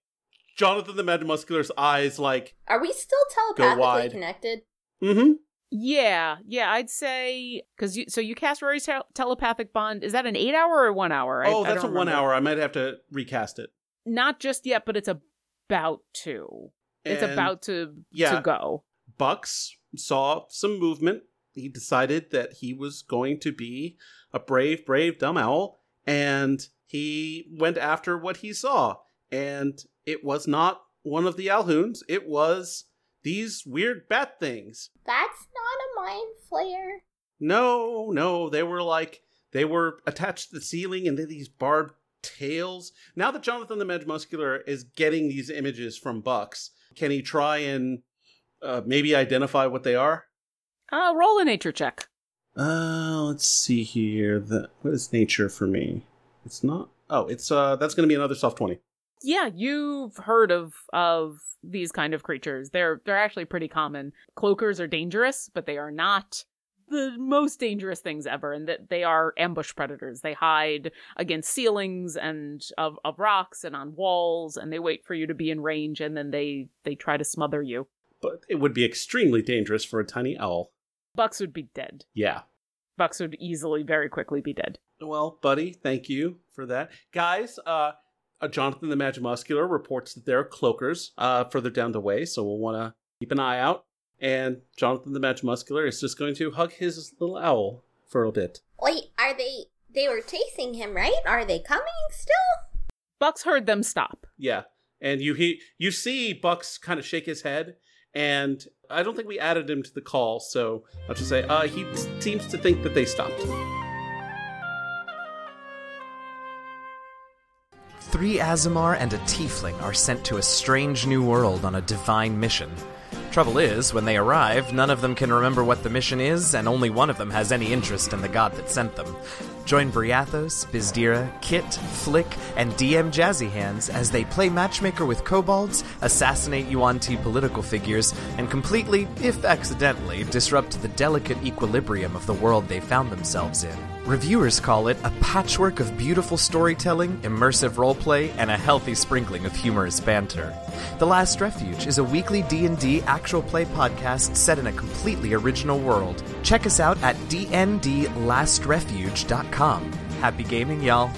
S6: Jonathan the Magimuscular's eyes like,
S4: Are we still telepathically
S6: wide.
S4: connected?
S6: mm-hmm.
S1: Yeah, yeah, I'd say because you so you cast Rary's tel- telepathic bond. Is that an eight hour or one hour? I-
S6: Oh, that's a one hour. I might have to recast it.
S1: Not just yet, but it's about to. It's about to
S6: yeah.
S1: to go.
S6: Bucks saw some movement. He decided that he was going to be a brave, brave dumb owl, and he went after what he saw. And it was not one of the Alhoons. It was these weird bat things.
S4: That's not a mind flayer.
S6: No, no, they were like they were attached to the ceiling and then these barbed tails. Now that Jonathan the Magimuscular is getting these images from Bucks, can he try and uh, maybe identify what they are?
S1: Uh, roll a nature check.
S6: Uh, let's see here. The what is nature for me? It's not. Oh, it's uh, that's going to be another soft twenty.
S1: Yeah, you've heard of of these kind of creatures. They're they're actually pretty common. Cloakers are dangerous, but they are not the most dangerous things ever, and that they are ambush predators. They hide against ceilings and of, of rocks and on walls, and they wait for you to be in range, and then they they try to smother you.
S6: But it would be extremely dangerous for a tiny owl.
S1: Bucks would be dead.
S6: Yeah.
S1: Bucks would easily, very quickly be dead.
S6: Well, buddy, thank you for that, guys. Uh, uh Jonathan the Magimuscular reports that there are cloakers uh further down the way, so we'll want to keep an eye out. And Jonathan the Magimuscular is just going to hug his little owl for a bit.
S4: Wait, are they? They were chasing him, right? Are they coming still?
S1: Bucks heard them stop.
S6: Yeah, and you he you see Bucks kind of shake his head, and I don't think we added him to the call, so I'll just say uh, he seems to think that they stopped.
S7: Three Aasimar and a Tiefling are sent to a strange new world on a divine mission. Trouble is, when they arrive, none of them can remember what the mission is, and only one of them has any interest in the god that sent them. Join Briathos, Bizdira, Kit, Flick, and DM Jazzy Hands as they play matchmaker with kobolds, assassinate Yuan Ti political figures, and completely, if accidentally, disrupt the delicate equilibrium of the world they found themselves in. Reviewers call it a patchwork of beautiful storytelling, immersive roleplay, and a healthy sprinkling of humorous banter. The Last Refuge is a weekly D&D actual play podcast set in a completely original world. Check us out at dndlastrefuge.com. Happy gaming, y'all.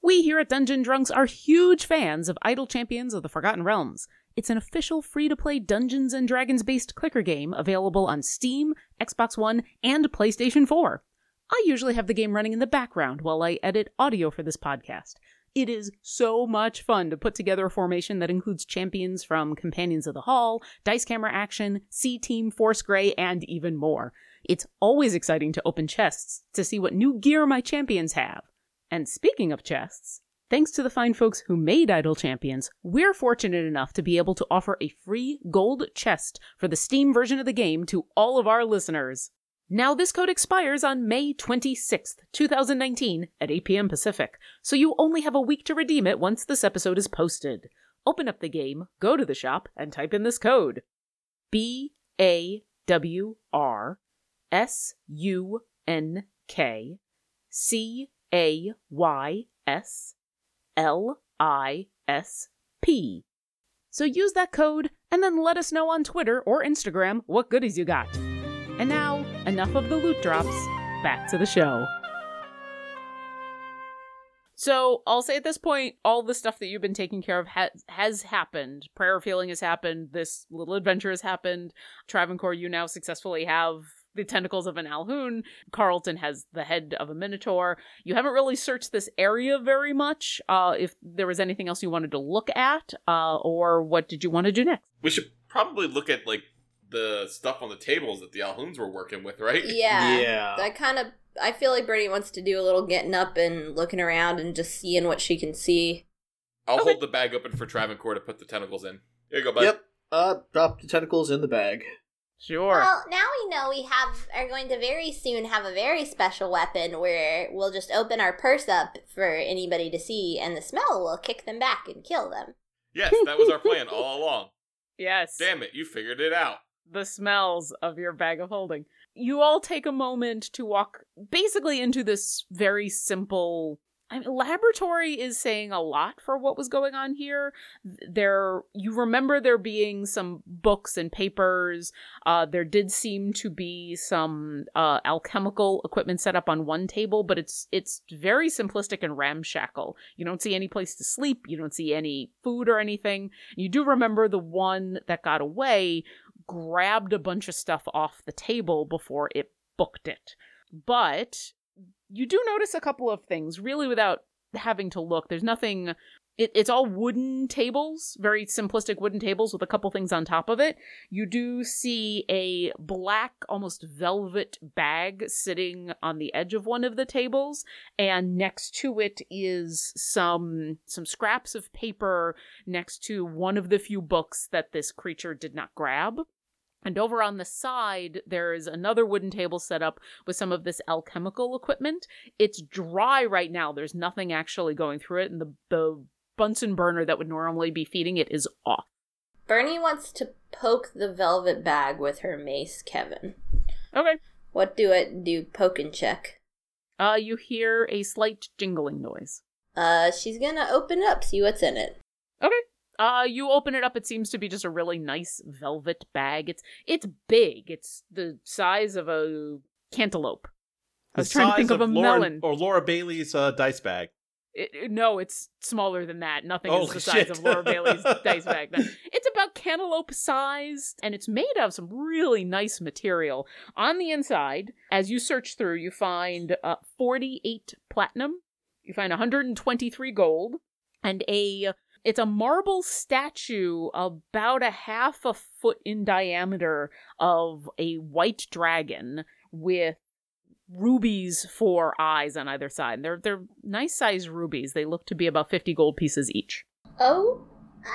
S1: We here at Dungeon Drunks are huge fans of Idle Champions of the Forgotten Realms. It's an official free to play Dungeons and Dragons based clicker game available on Steam, Xbox One, and PlayStation 4. I usually have the game running in the background while I edit audio for this podcast. It is so much fun to put together a formation that includes champions from Companions of the Hall, Dice Camera Action, C Team, Force Grey, and even more. It's always exciting to open chests to see what new gear my champions have. And speaking of chests, thanks to the fine folks who made Idle Champions, we're fortunate enough to be able to offer a free gold chest for the Steam version of the game to all of our listeners. Now, this code expires on May 26th, 2019 at 8 p.m. Pacific, so you only have a week to redeem it once this episode is posted. Open up the game, go to the shop, and type in this code B A W R S U N K C A Y S L I S P. So use that code and then let us know on Twitter or Instagram what goodies you got. And now, enough of the loot drops. Back to the show. So I'll say at this point, all the stuff that you've been taking care of has has happened. Prayer of healing has happened. This little adventure has happened. Travancore, you now successfully have the tentacles of an Alhoon. Carlton has the head of a Minotaur. You haven't really searched this area very much. Uh, if there was anything else you wanted to look at, uh, or what did you want to do next?
S2: We should probably look at like the stuff on the tables that the Alhoons were working with, right? *laughs*
S4: Yeah.
S5: Yeah.
S4: That kind of. I feel like Bernie wants to do a little getting up and looking around and just seeing what she can see.
S2: I'll
S1: Okay.
S2: hold the bag open for Travancore to put the tentacles in. Here you go, bud.
S5: Yep. Uh, drop the tentacles in the bag.
S1: Sure.
S8: Well, now we know we have are going to very soon have a very special weapon where we'll just open our purse up for anybody to see, and the smell will kick them back and kill them.
S2: Yes, that was our plan all *laughs* along.
S1: yes.
S2: Damn it, you figured it out.
S1: The smells of your bag of holding. You all take a moment to walk basically into this very simple. I mean, laboratory is saying a lot for what was going on here. There, you remember there being some books and papers. Uh, there did seem to be some uh, alchemical equipment set up on one table, but it's it's very simplistic and ramshackle. You don't see any place to sleep. You don't see any food or anything. You do remember the one that got away grabbed a bunch of stuff off the table before it booked it. But you do notice a couple of things, really without having to look. There's nothing. It, it's all wooden tables, very simplistic wooden tables with a couple things on top of it. You do see a black, almost velvet bag sitting on the edge of one of the tables, and next to it is some some scraps of paper next to one of the few books that this creature did not grab. And over on the side, there is another wooden table set up with some of this alchemical equipment. It's dry right now. There's nothing actually going through it, and the, the Bunsen burner that would normally be feeding it is off.
S4: Bernie wants to poke the velvet bag with her mace, Kevin.
S1: Okay.
S4: What do it do? Poke and check.
S1: Uh, you hear a slight jingling noise.
S4: Uh, she's gonna open it up, see what's in it.
S1: Okay. Uh, you open it up. It seems to be just a really nice velvet bag. It's it's big. It's the size of a cantaloupe. I was trying to think of, a
S6: Lauren-
S1: melon.
S6: or Laura Bailey's uh, dice bag.
S1: It- it- no, it's smaller than that. Nothing
S6: Oh,
S1: is the size of Laura Bailey's *laughs* dice bag. It's about cantaloupe sized, and it's made of some really nice material. On the inside, as you search through, you find uh, 48 platinum, you find 123 gold, and a it's a marble statue about a half a foot in diameter of a white dragon with rubies for eyes on either side. They're they're nice sized rubies. They look to be about 50 gold pieces each.
S8: Oh,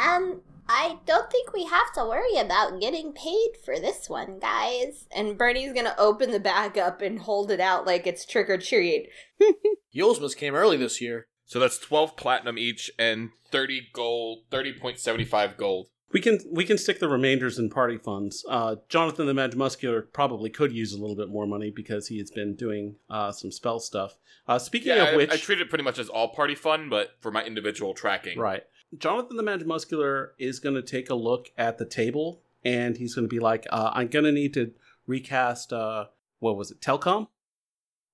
S8: um, I don't think we have to worry about getting paid for this one, guys.
S4: And Bernie's gonna open the bag up and hold it out like it's trick or treat. *laughs*
S5: Yulesmas came early this year.
S2: So that's 12 platinum each and 30 gold, 30.75 gold.
S6: We can we can stick the remainders in party funds. Uh, Jonathan the Mad Muscular probably could use a little bit more money because he has been doing uh, some spell stuff. Uh, speaking
S2: Yeah,
S6: of
S2: I,
S6: which,
S2: I treat it pretty much as all party fun, but for my individual tracking.
S6: right, Jonathan the Mad Muscular is going to take a look at the table and he's going to be like, uh, "I'm going to need to recast. Uh, what was it? Telcom?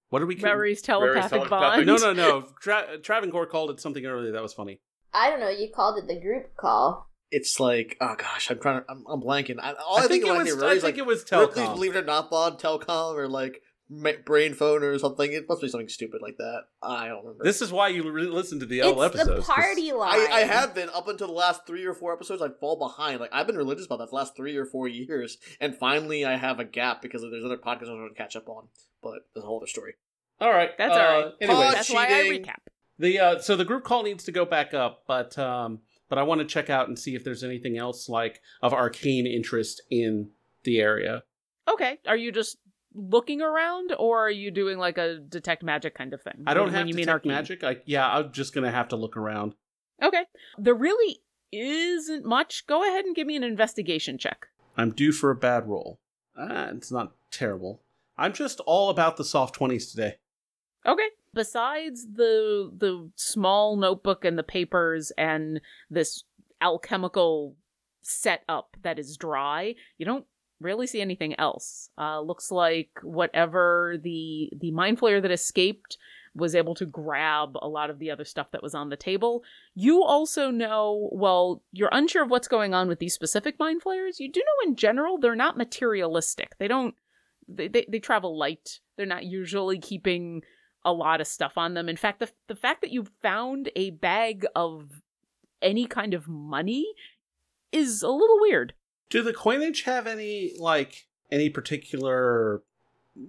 S6: What did we?
S1: Mary's telepathic
S2: telepathic.
S1: bond.
S6: no, no, no. *laughs* Tra- Travancore called it something earlier that was funny.
S4: I don't know, you called it the group call.
S5: It's like, oh gosh, I'm trying to, I'm, I'm blanking. I, all I,
S6: I think
S5: think,
S6: it was.
S5: I
S6: I think
S5: like,
S6: it was
S5: Ripley's
S6: Telcom.
S5: Believe It or Not Bod, Telcom, or like ma- Brain Phone or something. It must be something stupid like that. I don't remember.
S6: This is why you re- listen to the old
S4: it's
S6: episodes.
S4: the
S6: 'cause-
S4: party line.
S5: I, I have been up until the last three or four episodes. I fall behind. Like I've been religious about that the last three or four years, and finally I have a gap because there's other podcasts I want to catch up on. But there's a whole other story.
S6: All right,
S1: That's
S6: uh,
S1: all right.
S6: Anyways,
S5: Pod
S1: That's why I recap.
S6: The uh, so the group call needs to go back up, but um, but I want to check out and see if there's anything else like of arcane interest in the area.
S1: Okay. Are you just looking around or are you doing like a detect magic kind of thing?
S6: I don't
S1: when
S6: have
S1: you
S6: to
S1: mean
S6: detect magic. I yeah, I'm just gonna have to look around.
S1: Okay. There really isn't much. Go ahead and give me an investigation check.
S6: I'm due for a bad roll. Ah, it's not terrible. I'm just all about the soft twenties today.
S1: Okay. Besides the the small notebook and the papers and this alchemical setup that is dry, you don't really see anything else. Uh, looks like whatever the the mind flayer that escaped was able to grab a lot of the other stuff that was on the table. You also know, well, you're unsure of what's going on with these specific mind flayers. You do know in general they're not materialistic. They don't they, they, they travel light. They're not usually keeping a lot of stuff on them. In fact, the the fact that you found a bag of any kind of money is a little weird.
S6: Do the coinage have any like any particular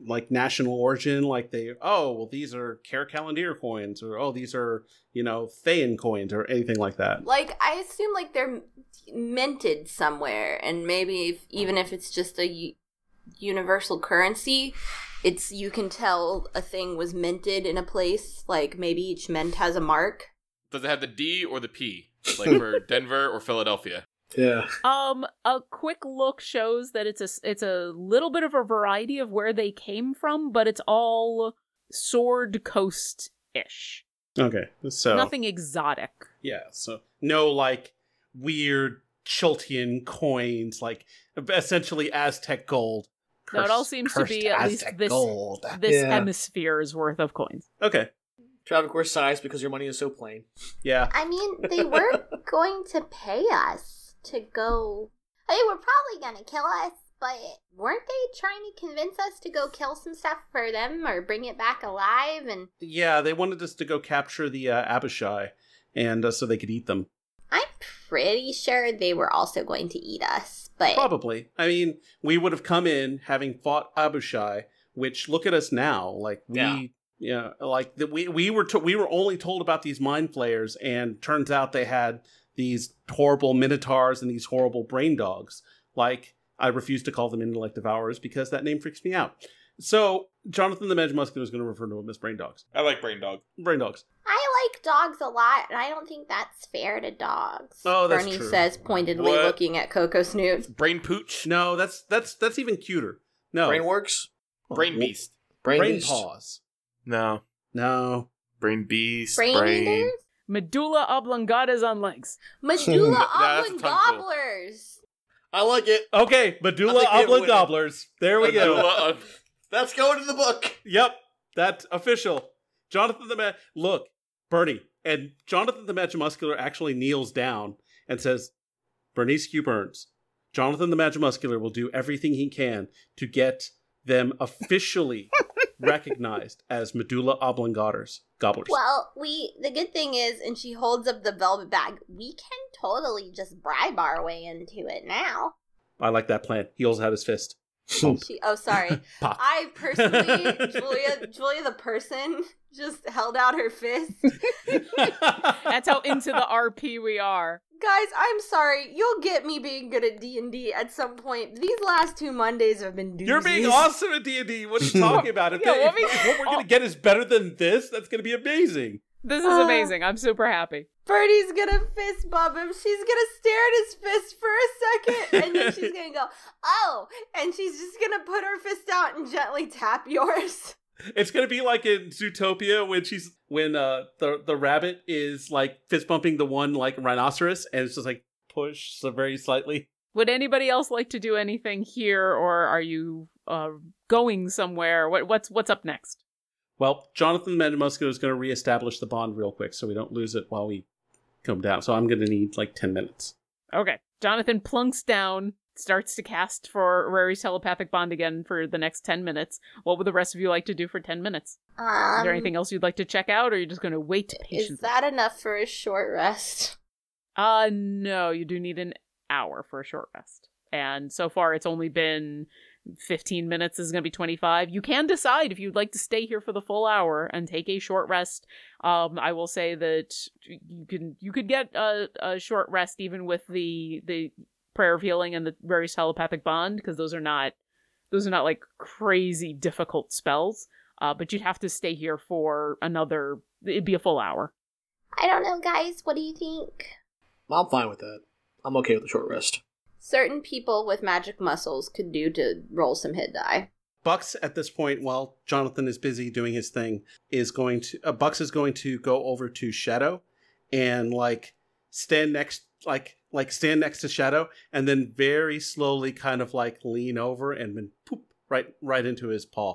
S6: like national origin? Like they oh well these are Care Calendir coins or oh these are you know Thayan coins or anything like that.
S4: Like I assume like they're minted somewhere, and maybe if, even if it's just a u- universal currency, it's you can tell a thing was minted in a place. Like maybe each mint has a mark.
S2: Does it have the D or the P? Like for *laughs* Denver or Philadelphia?
S5: Yeah.
S1: Um, a quick look shows that it's a it's a little bit of a variety of where they came from, but it's all Sword Coast ish.
S6: Okay, so
S1: Nothing exotic.
S6: Yeah, so no like weird Chultan coins, like essentially Aztec gold.
S1: No, it all seems to be at least this-
S6: gold.
S1: This
S5: Yeah.
S1: hemisphere's worth of coins.
S6: Okay,
S5: Travancore sighs because your money is so plain.
S6: yeah,
S8: I mean, they weren't *laughs* going to pay us to go. They were probably gonna kill us, but weren't they trying to convince us to go kill some stuff for them or bring it back alive? And
S6: yeah. They wanted us to go capture the uh, Abishai, and uh, so they could eat them.
S8: I'm pretty sure they were also going to eat us. But
S6: Probably. I mean, we would have come in having fought Abishai, which look at us now. Like we,
S5: Yeah.
S6: yeah, like the, we we were to, we were only told about these mind flayers, and turns out they had these horrible minotaurs and these horrible brain dogs. Like I refuse to call them intellect devourers because that name freaks me out. So Jonathan the Mage Muscular is going to refer to them as brain dogs.
S2: I like Brain Dog.
S6: Brain dogs.
S8: I like dogs a lot, and I don't think that's fair to dogs.
S6: Oh, that's
S4: Bernie
S6: true.
S4: says pointedly,
S2: What?
S4: looking at Coco Snoot.
S2: Brain Pooch.
S6: No, that's that's that's even cuter. No,
S5: brain works.
S2: Oh, brain Beast.
S5: Brain,
S6: brain
S5: Beast.
S6: paws.
S2: No.
S6: No,
S2: Brain Beast.
S8: Brain eaters?
S1: Medulla oblongata's on legs.
S4: Medulla *laughs*
S2: That's a
S4: oblong
S2: tongue pull.
S4: gobblers.
S5: I like it.
S6: Okay,
S5: I
S6: medulla
S5: think we have a
S6: oblong
S5: winner.
S6: gobblers. There we go.
S2: Medulla of-
S5: That's going in the book.
S6: Yep, that's official. Jonathan the Ma- look, Bernie and Jonathan the Magimuscular actually kneels down and says, "Bernice Q Burns, Jonathan the Magimuscular will do everything he can to get them officially *laughs* recognized as medulla oblongators, gobblers."
S8: Well, we the good thing is, and she holds up the velvet bag. We can totally just bribe our way into it now.
S6: I like that plan. He holds out his fist. Oh.
S4: She, oh, sorry. *laughs*
S6: Pop.
S4: I personally, *laughs* Julia, Julia the person, just held out her fist. *laughs*
S1: That's how into the RP we are.
S4: Guys, I'm sorry. You'll get me being good at D and D at some point. These last two Mondays have been doozies.
S6: You're being awesome at D and D. What are you *laughs* talking about? If,
S1: Yeah,
S6: they-
S1: what
S6: if-
S1: we-
S6: if what we're gonna get is better than this, that's gonna be amazing.
S1: This is
S4: Ah.
S1: amazing. I'm super happy.
S4: Bertie's gonna fist bump him. She's gonna stare at his fist for a second, and then she's *laughs* gonna go, "Oh!" and she's just gonna put her fist out and gently tap yours.
S6: It's gonna be like in Zootopia when she's when uh the the rabbit is like fist bumping the one like rhinoceros and it's just like push so very slightly.
S1: Would anybody else like to do anything here, or are you uh, going somewhere? What, what's what's up next?
S6: Well, Jonathan Metamusco is gonna reestablish the bond real quick so we don't lose it while we come down. So I'm gonna need like ten minutes.
S1: Okay, Jonathan plunks down, starts to cast for Rary's telepathic bond again for the next ten minutes. What would the rest of you like to do for ten minutes?
S8: Um,
S1: Is there anything else you'd like to check out, or are you just going to wait patiently?
S4: Is that enough for a short rest?
S1: Uh, no, you do need an hour for a short rest. And so far, it's only been 15 minutes. This is going to be 25. You can decide if you'd like to stay here for the full hour and take a short rest. Um, I will say that you can you could get a, a short rest even with the the prayer of healing and the various telepathic bond because those are not those are not like crazy difficult spells. Uh, but you'd have to stay here for another. It'd be a full hour.
S8: I don't know, guys. What do you think?
S5: I'm fine with that. I'm okay with the short rest.
S4: Certain people with magic muscles could do to roll some hit die.
S6: Bucks at this point, while Jonathan is busy doing his thing, is going to uh, Bucks is going to go over to Shadow and like stand next, like like stand next to Shadow, and then very slowly kind of like lean over and then poop right right into his paw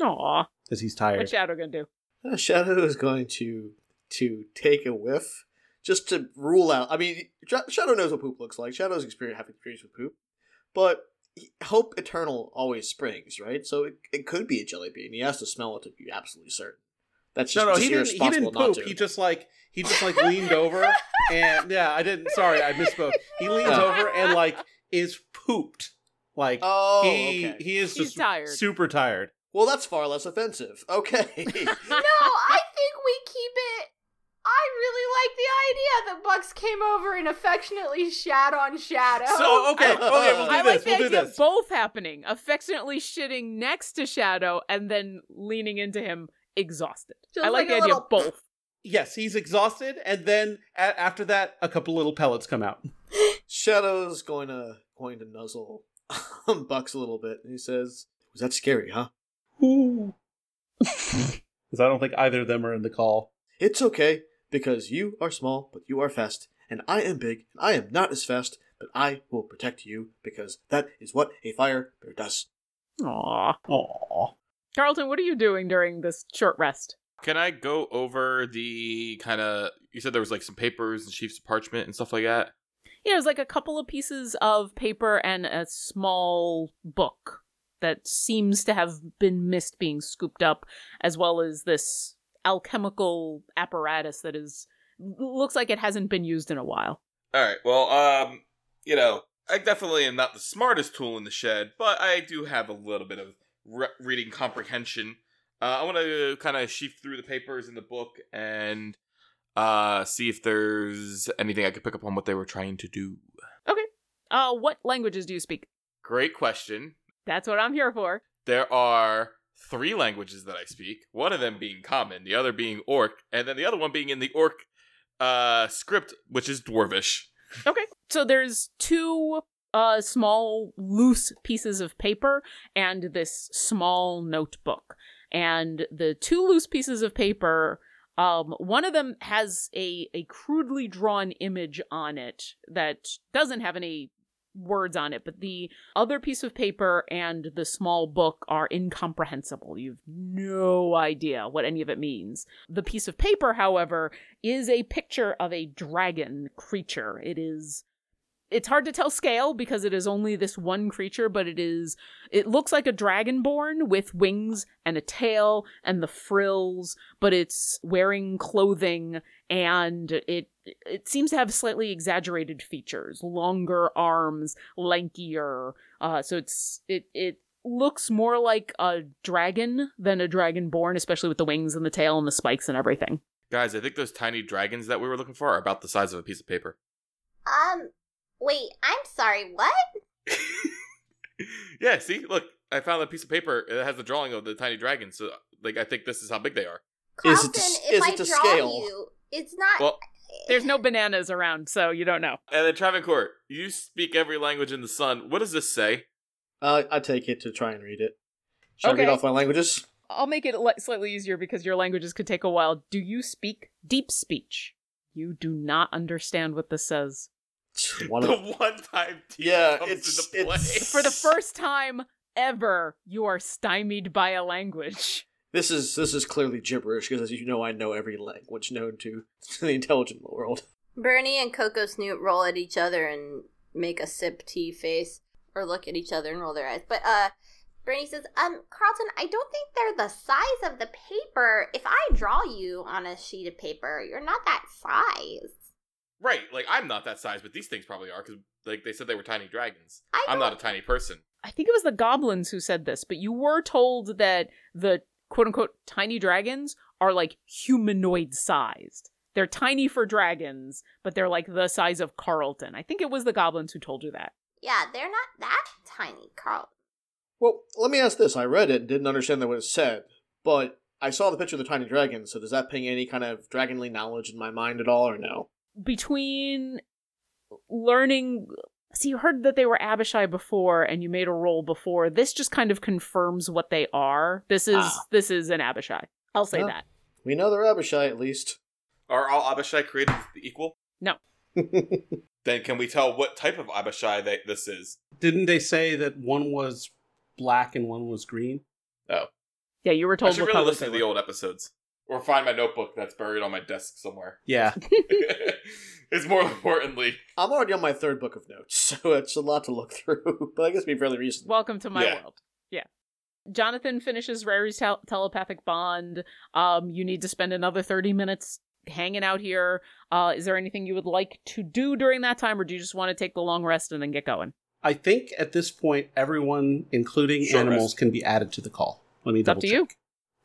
S1: Aw,
S6: because he's tired.
S1: what's Shadow gonna do?
S5: Uh, Shadow is going to to take a whiff just to rule out. I mean, Sh- Shadow knows what poop looks like. Shadow's experience have experience with poop, but hope eternal always springs, right? So it, it could be a jelly bean. He has to smell it to be absolutely certain. That's just,
S6: no, no,
S5: just
S6: he didn't. He didn't
S5: not
S6: poop.
S5: to.
S6: He just like he just like leaned over and yeah, I didn't. Sorry, I misspoke. He leans
S5: Oh.
S6: over and like is pooped. Like
S5: Oh,
S6: he
S5: okay.
S6: he is
S1: He's
S6: just
S1: tired.
S6: super tired.
S5: Well, that's far less offensive. Okay. *laughs*
S8: no, I think we keep it. I really like the idea that Bucks came over and affectionately shat on Shadow.
S6: So okay, okay, we'll do *laughs*
S1: I
S6: this.
S1: like the
S6: we'll do
S1: idea
S6: this.
S1: of both happening. Affectionately shitting next to Shadow and then leaning into him exhausted.
S4: Just
S1: I like,
S4: like
S1: the idea
S4: little-
S1: of both.
S6: Yes, he's exhausted, and then a- after that, a couple little pellets come out. *laughs*
S5: Shadow's going to going to nuzzle um, Bucks a little bit. And he says, "Was that scary, huh?"
S6: Because I don't think either of them are in the call.
S5: It's okay because you are small, but you are fast, and I am big, and I am not as fast, but I will protect you because that is what a fire bear does.
S1: Aww.
S6: Aww.
S1: Carlton, what are you doing during this short rest?
S2: Can I go over the kind of? You said there was like some papers and sheets of parchment and stuff like that.
S1: Yeah, there's like a couple of pieces of paper and a small book that seems to have been missed being scooped up, as well as this alchemical apparatus that is looks like it hasn't been used in a while.
S2: All right. Well, um, you know, I definitely am not the smartest tool in the shed, but I do have a little bit of re- reading comprehension. Uh, I want to kind of sheaf through the papers in the book and uh, see if there's anything I could pick up on what they were trying to do. Okay.
S1: Uh, what languages do you speak?
S2: Great question.
S1: That's what I'm here for.
S2: There are three languages that I speak. One of them being common, the other being Orc, and then the other one being in the Orc uh, script, which is Dwarvish.
S1: Okay. So there's two uh small loose pieces of paper and this small notebook. And the two loose pieces of paper um one of them has a a crudely drawn image on it that doesn't have any words on it, but the other piece of paper and the small book are incomprehensible. You've no idea what any of it means. The piece of paper, however, is a picture of a dragon creature. It is it's hard to tell scale because it is only this one creature, but it is it looks like a dragonborn with wings and a tail and the frills, but it's wearing clothing and it it seems to have slightly exaggerated features, longer arms, lankier. Uh so it's it it looks more like a dragon than a dragonborn, especially with the wings and the tail and the spikes and everything.
S2: Guys, I think those tiny dragons that we were looking for are about the size of a piece of paper.
S8: Um, wait, I'm sorry, what? *laughs*
S2: yeah, see, look, I found a piece of paper. It has the drawing of the tiny dragons. So, like, I think this is how big they are.
S5: Is it to-
S8: if
S5: is
S8: I
S5: it to
S8: draw
S5: scale?
S8: you, it's not.
S2: Well,
S1: There's no bananas around, so you don't know.
S2: and then Travancore, you speak every language in the sun. What does this say?
S5: Uh, I take it to try and read it. Should I
S1: Okay.
S5: read off my languages?
S1: I'll make it li- slightly easier because your languages could take a while. Do you speak deep speech? You do not understand what this says.
S5: One
S2: the
S5: of, *laughs*
S2: one time team
S5: Yeah,
S2: comes
S5: it's-
S2: into play.
S5: it's-
S1: For the first time ever, you are stymied by a language.
S5: this is this is clearly gibberish because, as you know, I know every language known to *laughs* the intelligent world.
S4: Bernie and Coco Snoot roll at each other and make a sip tea face, or look at each other and roll their eyes. But uh,
S8: Bernie says, um, Carlton, I don't think they're the size of the paper. If I draw you on a sheet of paper, you're not that size.
S2: Right, like I'm not that size, but these things probably are because, like, they said they were tiny dragons.
S8: I
S2: I'm
S8: don't-
S2: not a tiny person.
S1: I think it was the goblins who said this, but you were told that the quote unquote tiny dragons are like humanoid sized. They're tiny for dragons, but they're like the size of Carlton. I think it was the goblins who told you that.
S8: Yeah, they're not that tiny, Carlton.
S5: Well, let me ask this: I read it and didn't understand what it said, but I saw the picture of the tiny dragon. So does that ping any kind of dragonly knowledge in my mind at all, or no?
S1: Between learning see you heard that they were abishai before and you made a roll before this just kind of confirms what they are this is
S5: Ah.
S1: this is an abishai i'll say
S5: Yeah.
S1: that
S5: We know they're Abishai at least.
S2: Are all Abishai created equal?
S1: No. *laughs*
S2: Then can we tell what type of Abishai that this is?
S6: Didn't they say that one was black and one was green? Oh.
S1: Yeah you were
S2: I
S1: told
S2: should
S1: what
S2: really
S1: colors
S2: listen to the old episodes. Or find my notebook that's buried on my desk somewhere.
S6: Yeah. *laughs*
S2: it's more importantly.
S5: I'm already on my third book of notes, *laughs* so it's a lot to look through. *laughs* But I guess it'd be fairly recent.
S1: welcome to my
S2: Yeah.
S1: world yeah jonathan finishes rary's tel- telepathic bond um you need to spend another 30 minutes hanging out here uh is there anything you would like to do during that time or do you just want to take the long rest and then get going
S6: I think at this point, everyone, including
S2: Short
S6: animals,
S2: rest.
S6: can be added to the call. Let me
S1: It's up
S6: double
S1: to
S6: check.
S1: you.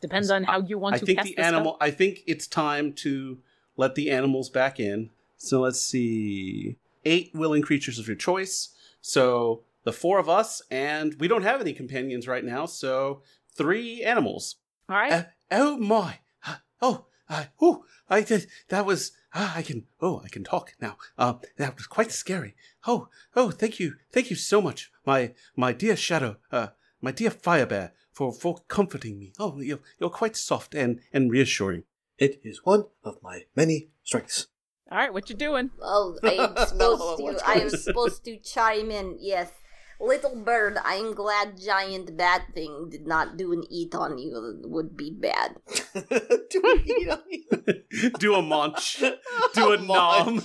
S1: Depends on how you want
S6: I
S1: to
S6: think
S1: cast
S6: the animal. I think it's time to let the animals back in. So let's see. Eight willing creatures of your choice. So the four of us, and we don't have any companions right now. So three animals.
S1: All right.
S6: Uh, oh my! Uh, oh, I, oh, I did. That was. ah, I can. Oh, I can talk now. Um, that was quite scary. Oh, oh, thank you, thank you so much, my my dear shadow, uh, my dear firebear, for for comforting me. Oh, you're you're quite soft and and reassuring.
S5: It is one of my many strengths.
S1: All right. What you doing?
S4: Oh, I am *laughs* supposed to. I am supposed to chime in. Yes, little bird. I am glad giant bat thing did not do an eat on you. It would be bad. *laughs*
S5: Do we eat on you? *laughs*
S6: Do a munch. *laughs* Do a nom.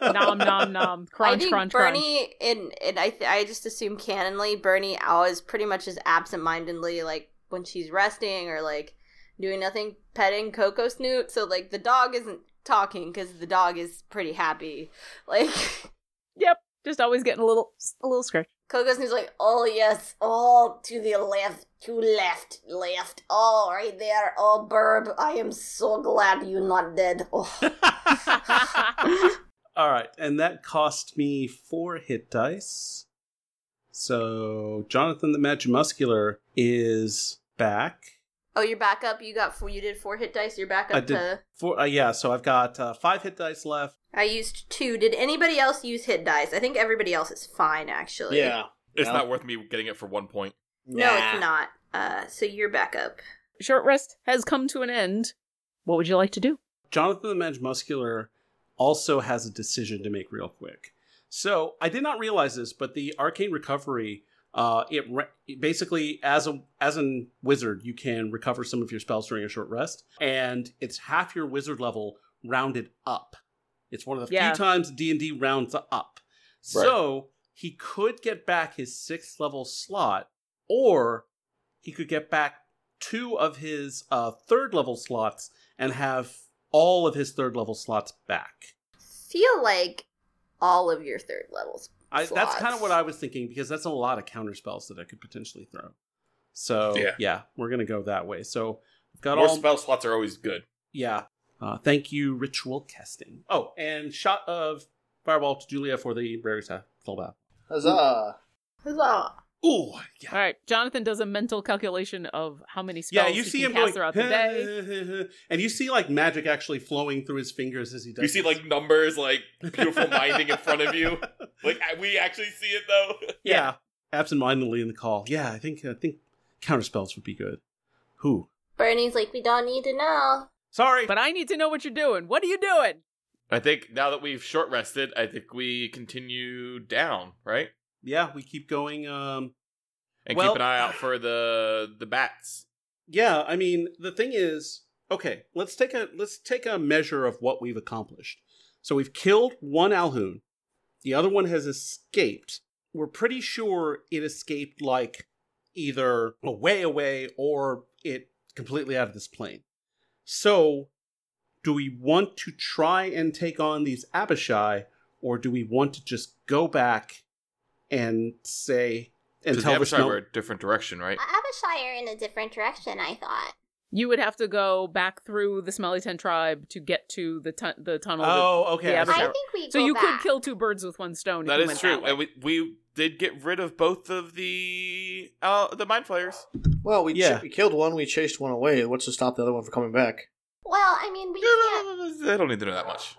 S1: nom nom nom. Crunch
S4: I think
S1: crunch crunch.
S4: Bernie and and I th- I just assume canonly Bernie always pretty much is absent-mindedly like when she's resting or like doing nothing petting Coco Snoot. So like the dog isn't talking because the dog is pretty happy. Like
S1: Yep. Just always getting a little a little scratch.
S4: Coco Snoot's like, oh yes, oh to the left, to left, left, oh right there, oh Burb, I am so glad you're not dead. Oh. *laughs* *laughs*
S6: All right, and that cost me four hit dice. So Jonathan the Magimuscular is back.
S4: oh, you're back up. You got four. You did four hit dice. You're back up
S6: I did
S4: to.
S6: four. Uh, yeah, so I've got uh, five hit dice left.
S4: I used two. Did anybody else use hit dice? I think everybody else is fine, actually.
S5: Yeah.
S2: It's
S5: Yeah.
S2: not worth me getting it for one point.
S4: No,
S5: Nah.
S4: it's not. Uh, so you're back up.
S1: Short rest has come to an end. What would you like to do?
S6: Jonathan the Magimuscular also has a decision to make real quick. So I did not realize this, but the arcane recovery, uh, it re- basically as a as an wizard, you can recover some of your spells during a short rest, and it's half your wizard level rounded up. It's one of the
S1: Yeah.
S6: few times D and D rounds up. So he could get back his sixth level slot, or he could get back two of his uh, third level slots and have all of his third level slots back.
S4: Feel like all of your third levels.
S6: I, that's kind of what I was thinking because that's a lot of counter spells that I could potentially throw. So yeah,
S2: Yeah.
S6: we're gonna go that way. So got
S2: More
S6: all
S2: spell slots are always good.
S6: yeah. Uh, thank you, ritual casting. Oh, and shot of fireball to Julia for the rare attack. Full back.
S5: Huzzah.
S4: Huzzah.
S6: Ooh, yeah.
S1: All right. Jonathan does a mental calculation of how many spells
S6: Yeah,
S1: spells
S6: you
S1: he
S6: see
S1: can
S6: him
S1: cast
S6: going
S1: throughout the day.
S6: and you see like magic actually flowing through his fingers as he does.
S2: You see like numbers, like beautiful *laughs* minding in front of you. Like we actually see it though.
S6: yeah, absentmindedly in the call. Yeah, I think I think counter spells would be good. Who?
S4: Bernie's like, we don't need to know.
S6: Sorry,
S1: But I need to know what you're doing. What are you doing?
S2: I think now that we've short rested, I think we continue down, right?
S6: yeah, we keep going. Um,
S2: And
S6: Well-
S2: keep an eye out for the the bats.
S6: yeah, I mean the thing is, okay, let's take a let's take a measure of what we've accomplished. So we've killed one Alhoon, the other one has escaped. We're pretty sure it escaped like either away away or it completely out of this plane. So, do we want to try and take on these Abishai, or do we want to just go back and say and tell
S2: the
S6: the
S2: Abishai
S6: snow-
S2: were a different direction, right?
S8: Abishai are in a different direction, I thought.
S1: You would have to go back through the Smelly Ten tribe to get to the tu- the tunnel.
S6: Oh, okay.
S1: the
S6: I
S8: I
S6: see.
S1: Abishai-
S8: think we
S1: so
S8: go
S1: you
S8: back.
S1: could kill two birds with one stone.
S2: That
S1: if
S2: is
S1: went
S2: true,
S1: That way.
S2: and we we did get rid of both of the uh the mind flayers.
S5: Well, we, ch- we killed one, we chased one away. What's to stop the other one from coming back?
S8: Well, I mean, we can't.
S2: I don't need to know that much.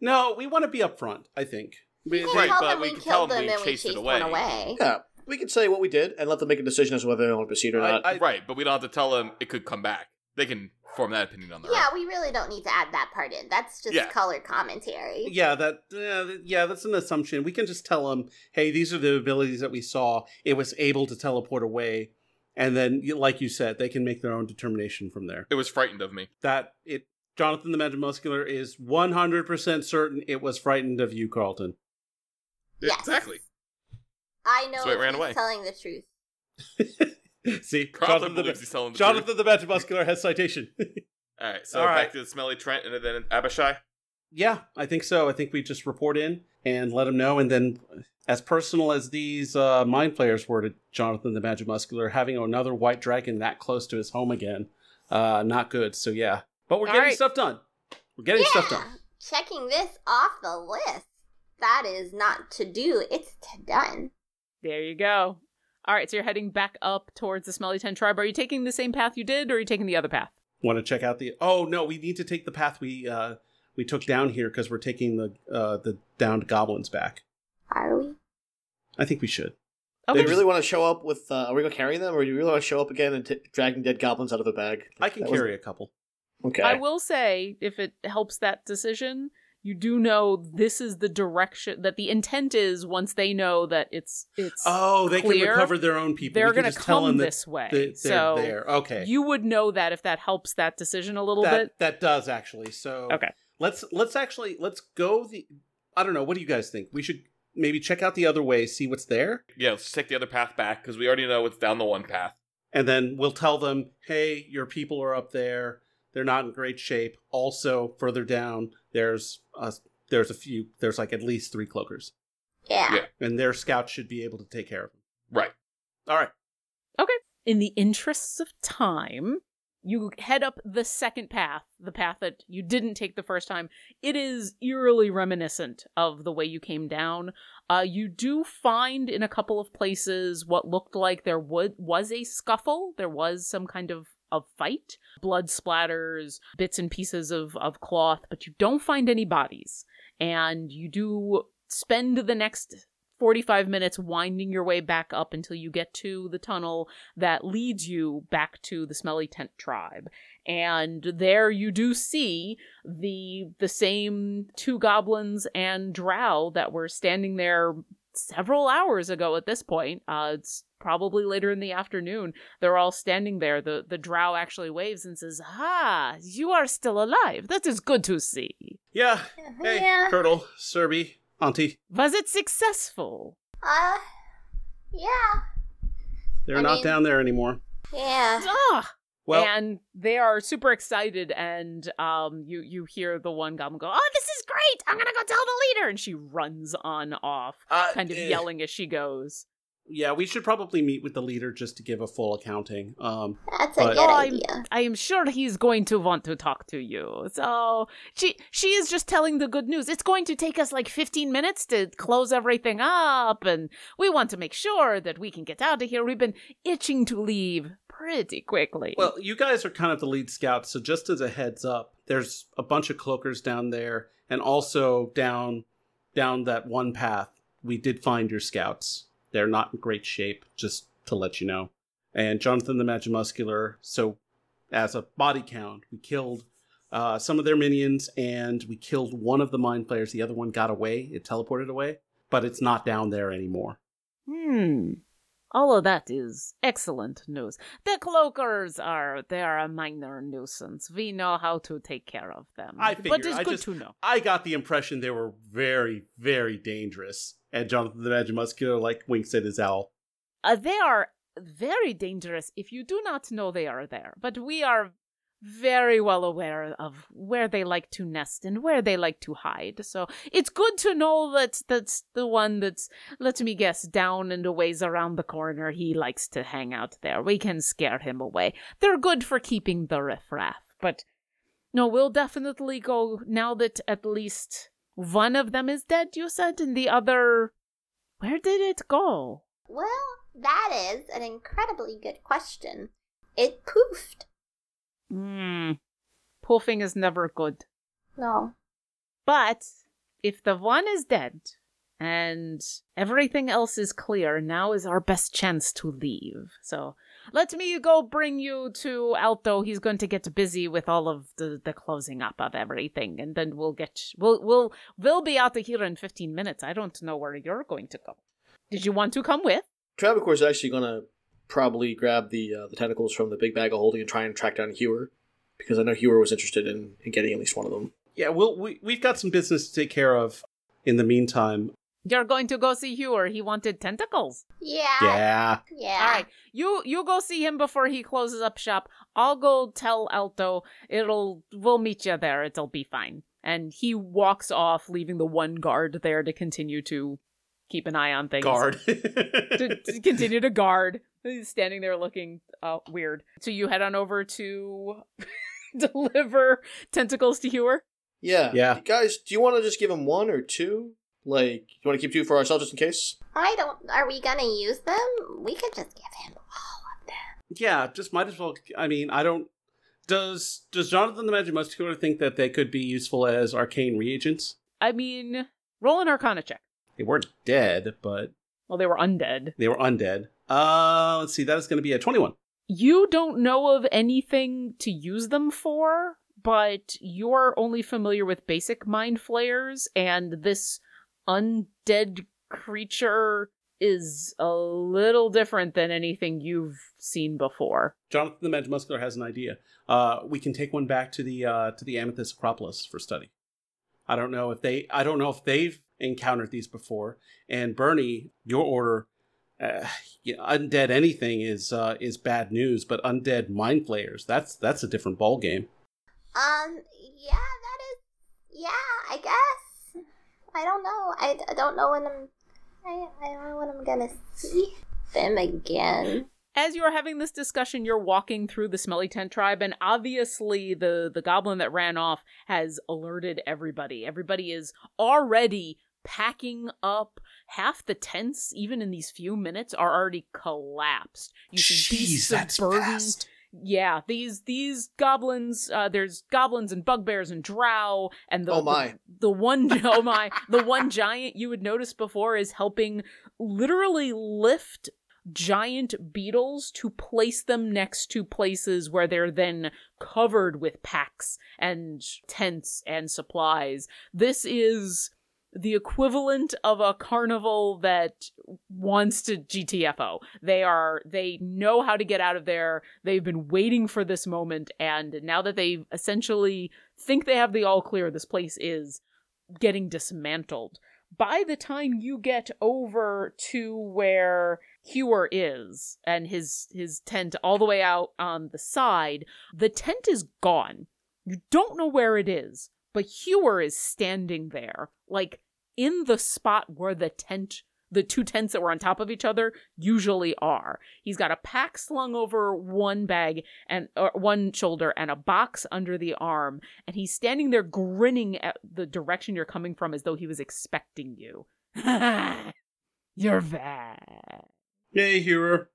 S6: No, we want to be upfront. I think.
S8: We can
S2: Right, but
S8: them
S2: we
S8: we
S2: can tell
S8: killed
S2: them
S8: them
S2: we
S8: and we
S2: chased it
S8: chased one
S2: away.
S8: away.
S5: Yeah, we could say what we did and let them make a decision as to whether they want to proceed or
S6: I-
S5: not.
S6: I-
S2: right, but we don't have to tell them it could come back. They can form that opinion on their own.
S8: Yeah,
S2: own.
S8: we really don't need to add that part in. That's just
S2: Yeah.
S8: color commentary.
S6: Yeah, that. Uh, yeah, that's an assumption. We can just tell them, "Hey, these are the abilities that we saw. It was able to teleport away." And then, like you said, they can make their own determination from there.
S2: It was frightened of me.
S6: That it, Jonathan the Magimuscular is one hundred percent certain it was frightened of you, Carlton.
S8: Yes.
S2: Exactly.
S8: I know
S2: So it ran away.
S8: telling the truth. *laughs* *laughs*
S6: See,
S2: Carlton
S6: Jonathan, the,
S2: believes he's telling the
S6: Jonathan the Magimuscular has citation. *laughs*
S2: All right, so
S6: All
S2: back
S6: right.
S2: to the smelly Trent and then Abishai.
S6: yeah, I think so. I think we just report in and let them know, and then as personal as these uh, mind flayers were to Jonathan the Magic Muscular, having another white dragon that close to his home again, uh, not good. So yeah, but we're
S1: All
S6: getting
S1: right.
S6: stuff done. We're getting stuff done.
S8: Checking this off the list. That is not to do, it's to done.
S1: There you go. All right, so you're heading back up towards the Smelly Ten tribe. Are you taking the same path you did, or are you taking the other path?
S6: Want to check out the? Oh no, we need to take the path we uh, we took down here because we're taking the uh, the downed goblins back.
S8: Are we?
S6: I think we should.
S5: Do
S1: Okay.
S5: you really want to show up with? Uh, are we gonna carry them, or do you really want to show up again and t- dragging dead goblins out of a bag?
S6: I can
S5: That was-
S6: carry a couple.
S5: Okay.
S1: I will say, if it helps that decision, you do know this is the direction that the intent is. Once they know that it's it's
S6: Oh, they
S1: clear,
S6: can recover their own people.
S1: they're gonna
S6: tell
S1: come
S6: them that-
S1: this way.
S6: that they're
S1: so
S6: there. Okay,
S1: you would know that if that helps that decision a little
S6: that
S1: bit.
S6: that does actually. So
S1: Okay.
S6: let's let's actually let's go the. I don't know. What do you guys think? We should maybe check out the other way, see what's there,
S2: Yeah, let's take the other path back because we already know it's down the one path.
S6: and then we'll tell them, "Hey, your people are up there. They're not in great shape. Also, further down, there's a there's a few. There's like at least three cloakers,
S8: Yeah.
S2: Yeah.
S6: and their scouts should be able to take care of them.
S2: Right.
S6: All right. Okay.
S1: In the interests of time, you head up the second path, the path that you didn't take the first time. It is eerily reminiscent of the way you came down. Uh, you do find in a couple of places what looked like there would was a scuffle. There was some kind of of fight, blood splatters, bits and pieces of of cloth, but you don't find any bodies. And you do spend the next 45 minutes winding your way back up until you get to the tunnel that leads you back to the Smelly Tent tribe. And there you do see the the same two goblins and drow that were standing there several hours ago at this point. Uh it's probably later in the afternoon. They're all standing there. The the drow actually waves and says, "Ah, you are still alive. That is good to see.
S6: Yeah. Hey,
S8: Yeah.
S6: Turtle, Serby, Auntie.
S1: Was it successful?"
S8: Uh, yeah.
S6: They're
S8: I
S6: not
S8: mean-
S6: down there anymore.
S8: Yeah.
S1: Ah,
S6: Well,
S1: and they are super excited and um you you hear the one goblin go oh this is great! I'm gonna go tell the leader! And she runs on off
S6: uh,
S1: kind of
S6: eh,
S1: yelling as she goes
S6: Yeah, we should probably meet with the leader just to give a full accounting. Um,
S8: That's a
S6: But-
S8: good
S1: Oh, I'm-
S8: idea.
S1: i am sure he's going to want to talk to you so she she is just telling the good news it's going to take us like 15 minutes to close everything up and we want to make sure that we can get out of here we've been itching to leave pretty quickly
S6: well, you guys are kind of the lead scouts, so just as a heads up, there's a bunch of cloakers down there, and also down down that one path, we did find your scouts. They're not in great shape, just to let you know. And Jonathan the Magimuscular, so as a body count, we killed uh, some of their minions, and we killed one of the mind flayers. The other one got away; it teleported away, but it's not down there anymore.
S1: Hmm. All of that is excellent news. The cloakers are they are a minor nuisance. We know how to take care of them.
S6: I
S1: but
S6: figured.
S1: it's
S6: I
S1: good
S6: just-
S1: to know.
S6: I got the impression they were very, very dangerous. And Jonathan the Magimuscular like winks at his owl.
S1: Uh, they are very dangerous if you do not know they are there. But we are very well aware of where they like to nest and where they like to hide. So it's good to know that that's the one that's, let me guess, down and a ways around the corner. He likes to hang out there. We can scare him away. They're good for keeping the riffraff. But no, we'll definitely go now that at least one of them is dead, you said, and the other. Where did it go?
S8: Well, that is an incredibly good question. It poofed.
S1: Hmm. Poofing is never good.
S8: No.
S1: But if the one is dead and everything else is clear, now is our best chance to leave. So let me go bring you to Alto. He's going to get busy with all of the, the closing up of everything, and then we'll get we'll we'll we'll be out of here in fifteen minutes. I don't know where you're going to go. Did you want to come with?
S5: Travancore is actually gonna probably grab the uh, the tentacles from the big bag of holding and try and track down Hewer, because I know Hewer was interested in, in getting at least one of them.
S6: Yeah, we'll, we, we've got some business to take care of in the meantime.
S1: You're going to go see Hewer. He wanted tentacles.
S8: Yeah.
S6: Yeah.
S8: Yeah.
S1: All right, you you go see him before he closes up shop. I'll go tell Alto. It'll we'll meet you there. It'll be fine. And he walks off, leaving the one guard there to continue to keep an eye on things.
S6: Guard. *laughs*
S1: to, to *laughs* continue to guard. He's standing there looking uh, weird. So you head on over to *laughs* deliver tentacles to Hewer.
S5: Yeah.
S6: Yeah.
S5: Guys, do you want to just give him one or two? Like, you want to keep two for ourselves just in case?
S8: I don't. Are we gonna use them? We could just give him all of them.
S6: yeah, just might as well. I mean, I don't. Does Does Jonathan the Magic Muscular think that they could be useful as arcane reagents?
S1: I mean, roll an Arcana check.
S6: They weren't dead, but
S1: Well, they were undead.
S6: they were undead. Uh, let's see. That is going to be a twenty-one.
S1: You don't know of anything to use them for, but you're only familiar with basic mind flayers, and this undead creature is a little different than anything you've seen before.
S6: Jonathan the Magic Muscular has an idea. Uh, we can take one back to the uh, to the Amethyst Acropolis for study. I don't know if they. I don't know if they've encountered these before. And Bernie, your order, uh, yeah, undead anything is uh, is bad news, but undead mind flayers that's that's a different ball game.
S8: Um. Yeah, that is. Yeah, I guess. I don't know. I, I don't know when I'm. I, I don't know when I'm gonna see them again.
S1: As you are having this discussion, you're walking through the Smelly Tent tribe, and obviously the the goblin that ran off has alerted everybody. Everybody is already packing up. Half the tents, even in these few minutes, are already collapsed. You see beasts of burden. Yeah, these these goblins. Uh, there's goblins and bugbears and drow, and the
S5: Oh my.
S1: the, the one *laughs* oh my the one giant you would notice before is helping literally lift giant beetles to place them next to places where they're then covered with packs and tents and supplies. This is the equivalent of a carnival that wants to GTFO. They are they know how to get out of there. They've been waiting for this moment and now that they essentially think they have the all clear, this place is getting dismantled. By the time you get over to where Hewer is and his his tent all the way out on the side, the tent is gone. You don't know where it is, but Hewer is standing there, like in the spot where the tent, the two tents that were on top of each other, usually are. He's got a pack slung over one bag and or one shoulder and a box under the arm, and he's standing there grinning at the direction you're coming from as though he was expecting you. *laughs* you're back.
S6: Yay, hero!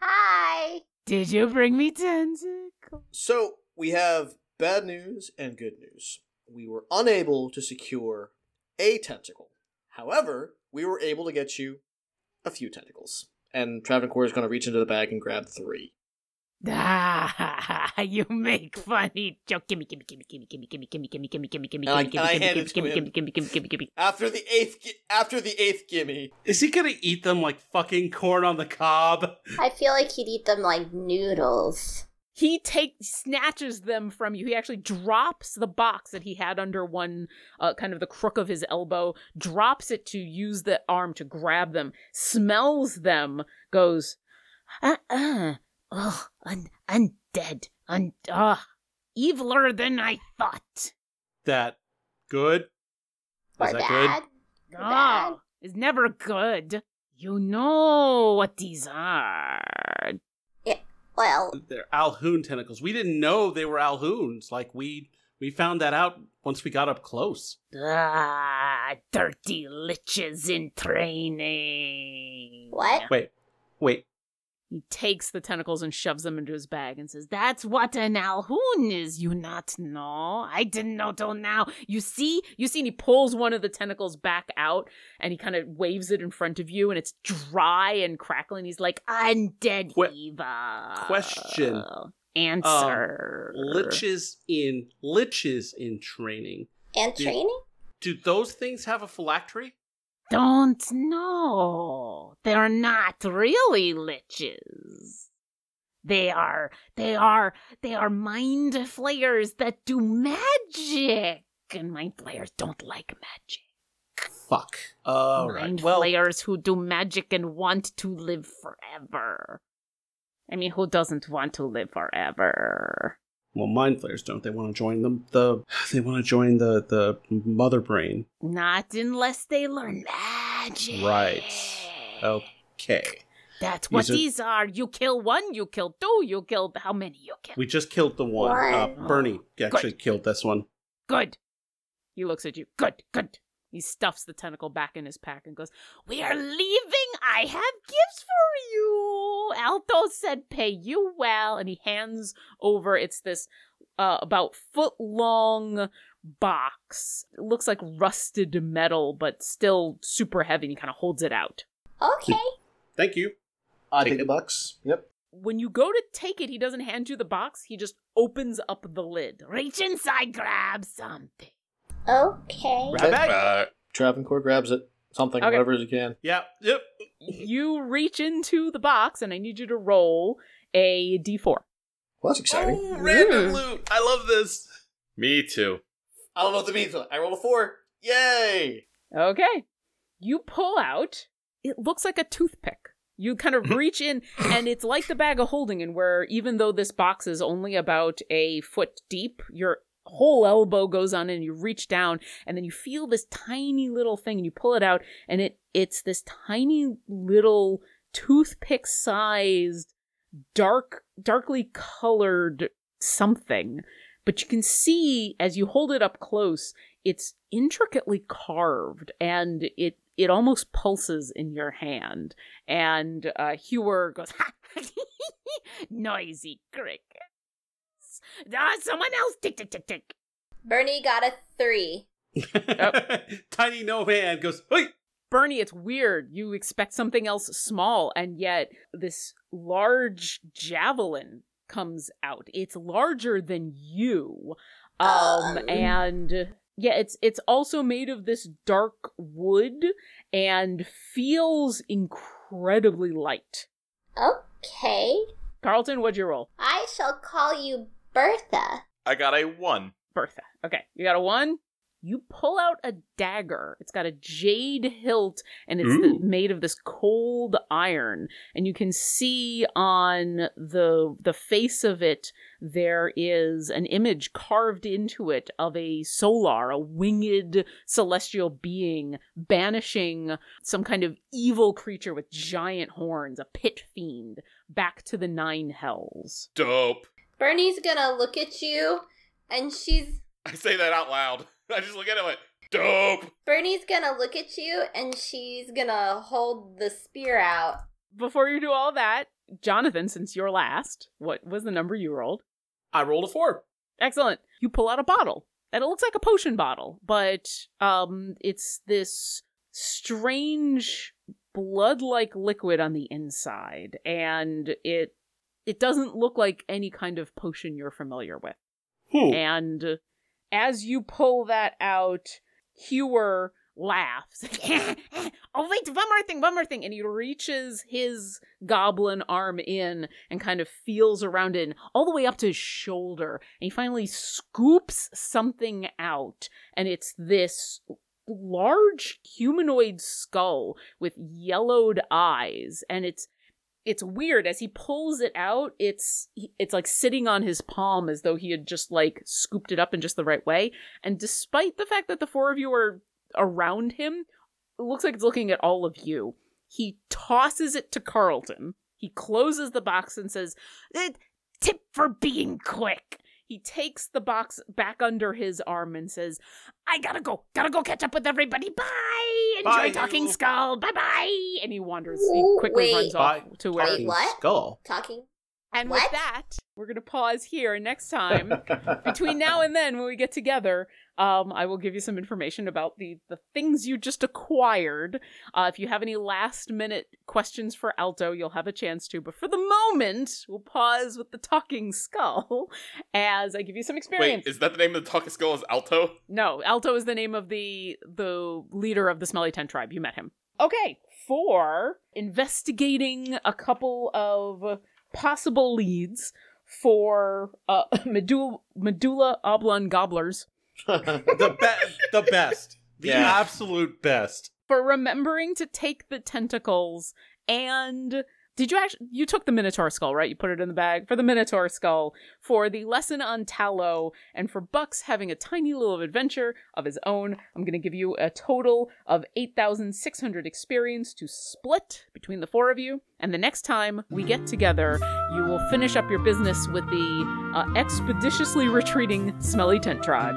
S8: Hi.
S1: Did you bring me tentacles?
S5: So, we have bad news and good news. We were unable to secure a tentacle. However, we were able to get you a few tentacles. And Travancore is going to reach into the bag and grab three.
S1: Ah, you make funny joke. Gimme, gimme, gimme, gimme, gimme, gimme, gimme, gimme, gimme, gimme, gimme,
S5: And I-
S1: gimme,
S5: and I
S1: gimme,
S5: hand
S1: gimme,
S5: it to
S1: gimme,
S5: him.
S1: gimme, gimme, gimme, gimme, gimme.
S5: After the eighth, gi- after the eighth gimme,
S6: Is he gonna eat them like fucking corn on the cob?
S8: I feel like he'd eat them like noodles.
S1: He takes snatches them from you. He actually drops the box that he had under one, uh, kind of the crook of his elbow, drops it to use the arm to grab them, smells them, goes, uh uh, oh un- undead, un- uh, eviler than I thought.
S6: That good?
S8: Or
S6: Is that good?
S8: bad. Or bad.
S1: Oh, is never good. You know what these are.
S8: Well,
S6: They're Alhoon tentacles. We didn't know they were Alhoons. Like we we found that out once we got up close.
S1: Ah, dirty liches in training.
S8: What?
S6: Wait, wait.
S1: He takes the tentacles and shoves them into his bag and says, That's what an Alhoon is, you not know? I didn't know till now. You see? You see, and he pulls one of the tentacles back out and he kind of waves it in front of you and it's dry and crackling. He's like, Undead
S6: Que-
S1: Eva.
S6: question.
S1: Answer.
S6: Um, liches in liches in training.
S8: and
S6: Dude.
S8: training?
S6: Do those things have a phylactery?
S1: Don't know. They're not really liches. They are, they are, they are mind flayers that do magic. And mind flayers don't like magic.
S6: Fuck. All
S1: mind
S6: right. Well,
S1: flayers who do magic and want to live forever. I mean, who doesn't want to live forever?
S6: Well, mind flayers don't. They want to join them. The they want to join the the mother brain.
S1: Not unless they learn magic.
S6: Right. Okay.
S1: That's what
S6: These are-
S1: these are. You kill one, you kill two, you kill how many you kill.
S6: We just killed the one. Uh,
S8: One.
S6: Bernie actually killed this one.
S1: Good. He looks at you. Good, good. He stuffs the tentacle back in his pack and goes, We are leaving. I have gifts for you. Alto said pay you well. And he hands over, it's this uh, about foot long box. It looks like rusted metal, but still super heavy. And he kind of holds it out.
S8: Okay.
S6: Thank you.
S5: I
S6: Take
S5: take the box. Yep.
S1: When you go to take it, he doesn't hand you the box. He just opens up the lid. Reach inside, grab something.
S8: Okay.
S6: Grab bag.
S2: Uh,
S5: Travancore grabs it. Something,
S1: Okay.
S5: whatever he can.
S6: Yeah. Yep.
S1: you reach into the box and I need you to roll a d4.
S5: Well, that's exciting.
S6: Oh, random loot. I love this.
S2: me too.
S5: I don't know what that means. I rolled a four. Yay!
S1: Okay. You pull out, it looks like a toothpick. You kind of *laughs* reach in, and it's like the bag of holding, and where even though this box is only about a foot deep, your whole elbow goes on and you reach down and then you feel this tiny little thing and you pull it out and it it's this tiny little toothpick sized dark darkly colored something. But you can see as you hold it up close it's intricately carved and it it almost pulses in your hand. And uh Hewer goes *laughs* noisy crickets *laughs* ah, someone else tick tick tick tick
S4: Bernie got a three. *laughs*
S6: Tiny no man goes, Wait.
S1: Bernie, it's weird. You expect something else small, and yet this large javelin comes out. It's larger than you. Um,
S8: Um.
S1: and yeah, it's it's also made of this dark wood and feels incredibly light.
S8: Okay.
S1: Carlton, what'd you roll?
S8: I shall call you Bertha.
S2: I got a one.
S1: Bertha. Okay, you got a one. You pull out a dagger. It's got a jade hilt and it's the, made of this cold iron. And you can see on the the face of it there is an image carved into it of a solar, a winged celestial being banishing some kind of evil creature with giant horns, a pit fiend, back to the nine hells.
S2: Dope.
S4: Bernie's gonna look at you, and she's *laughs*
S2: I say that out loud. *laughs* I just look at it like, dope.
S4: Bernie's gonna look at you, and she's gonna hold the spear out.
S1: Before you do all that, Jonathan, since you're last, what was the number you rolled?
S6: I rolled a four.
S1: Excellent. You pull out a bottle. And it looks like a potion bottle, but um it's this strange blood-like liquid on the inside and it it doesn't look like any kind of potion you're familiar with.
S6: Hmm.
S1: And as you pull that out, Hewer laughs. oh, wait, one more thing, one more thing. And he reaches his goblin arm in and kind of feels around it and all the way up to his shoulder. And he finally scoops something out. And it's this large humanoid skull with yellowed eyes. And it's it's weird as he pulls it out it's it's like sitting on his palm as though he had just like scooped it up in just the right way. And despite the fact that the four of you are around him it looks like it's looking at all of you. He tosses it to carlton. He closes the box and says "Eh, tip for being quick he takes the box back under his arm and says i gotta go gotta go catch up with everybody bye enjoy
S6: Bye,
S1: talking
S6: you.
S1: skull bye bye and he wanders he quickly
S8: wait.
S1: runs off
S6: Bye.
S1: to where
S8: Wait, what?
S6: Skull.
S8: Talking.
S1: and with that, we're going to pause here. And next time, *laughs* between now and then, when we get together, um, I will give you some information about the, the things you just acquired. Uh, if you have any last minute questions for Alto, you'll have a chance to. But for the moment, we'll pause with the talking skull as I give you some experience.
S2: Wait, is that the name of the talking skull? Is Alto?
S1: No, Alto is the name of the the leader of the Smelly Tent tribe. You met him. Okay, for investigating a couple of possible leads for uh, *laughs* medulla, medulla oblong gobblers, *laughs*
S6: The be- the best. The
S5: Yeah.
S6: absolute best.
S1: for remembering to take the tentacles and Did you actually? You took the Minotaur skull, right? You put it in the bag for the Minotaur skull, for the lesson on Tallow, and for Bucks having a tiny little adventure of his own. I'm going to give you a total of 8,600 experience to split between the four of you. And the next time we get together, you will finish up your business with the uh, expeditiously retreating Smelly Tent Tribe.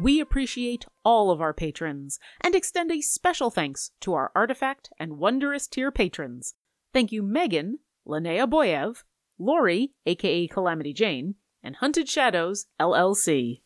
S1: We appreciate all of our patrons and extend a special thanks to our Artifact and Wondrous tier patrons. Thank you, Megan, Linnea Boyev, Lori, aka Calamity Jane, and Hunted Shadows, LLC.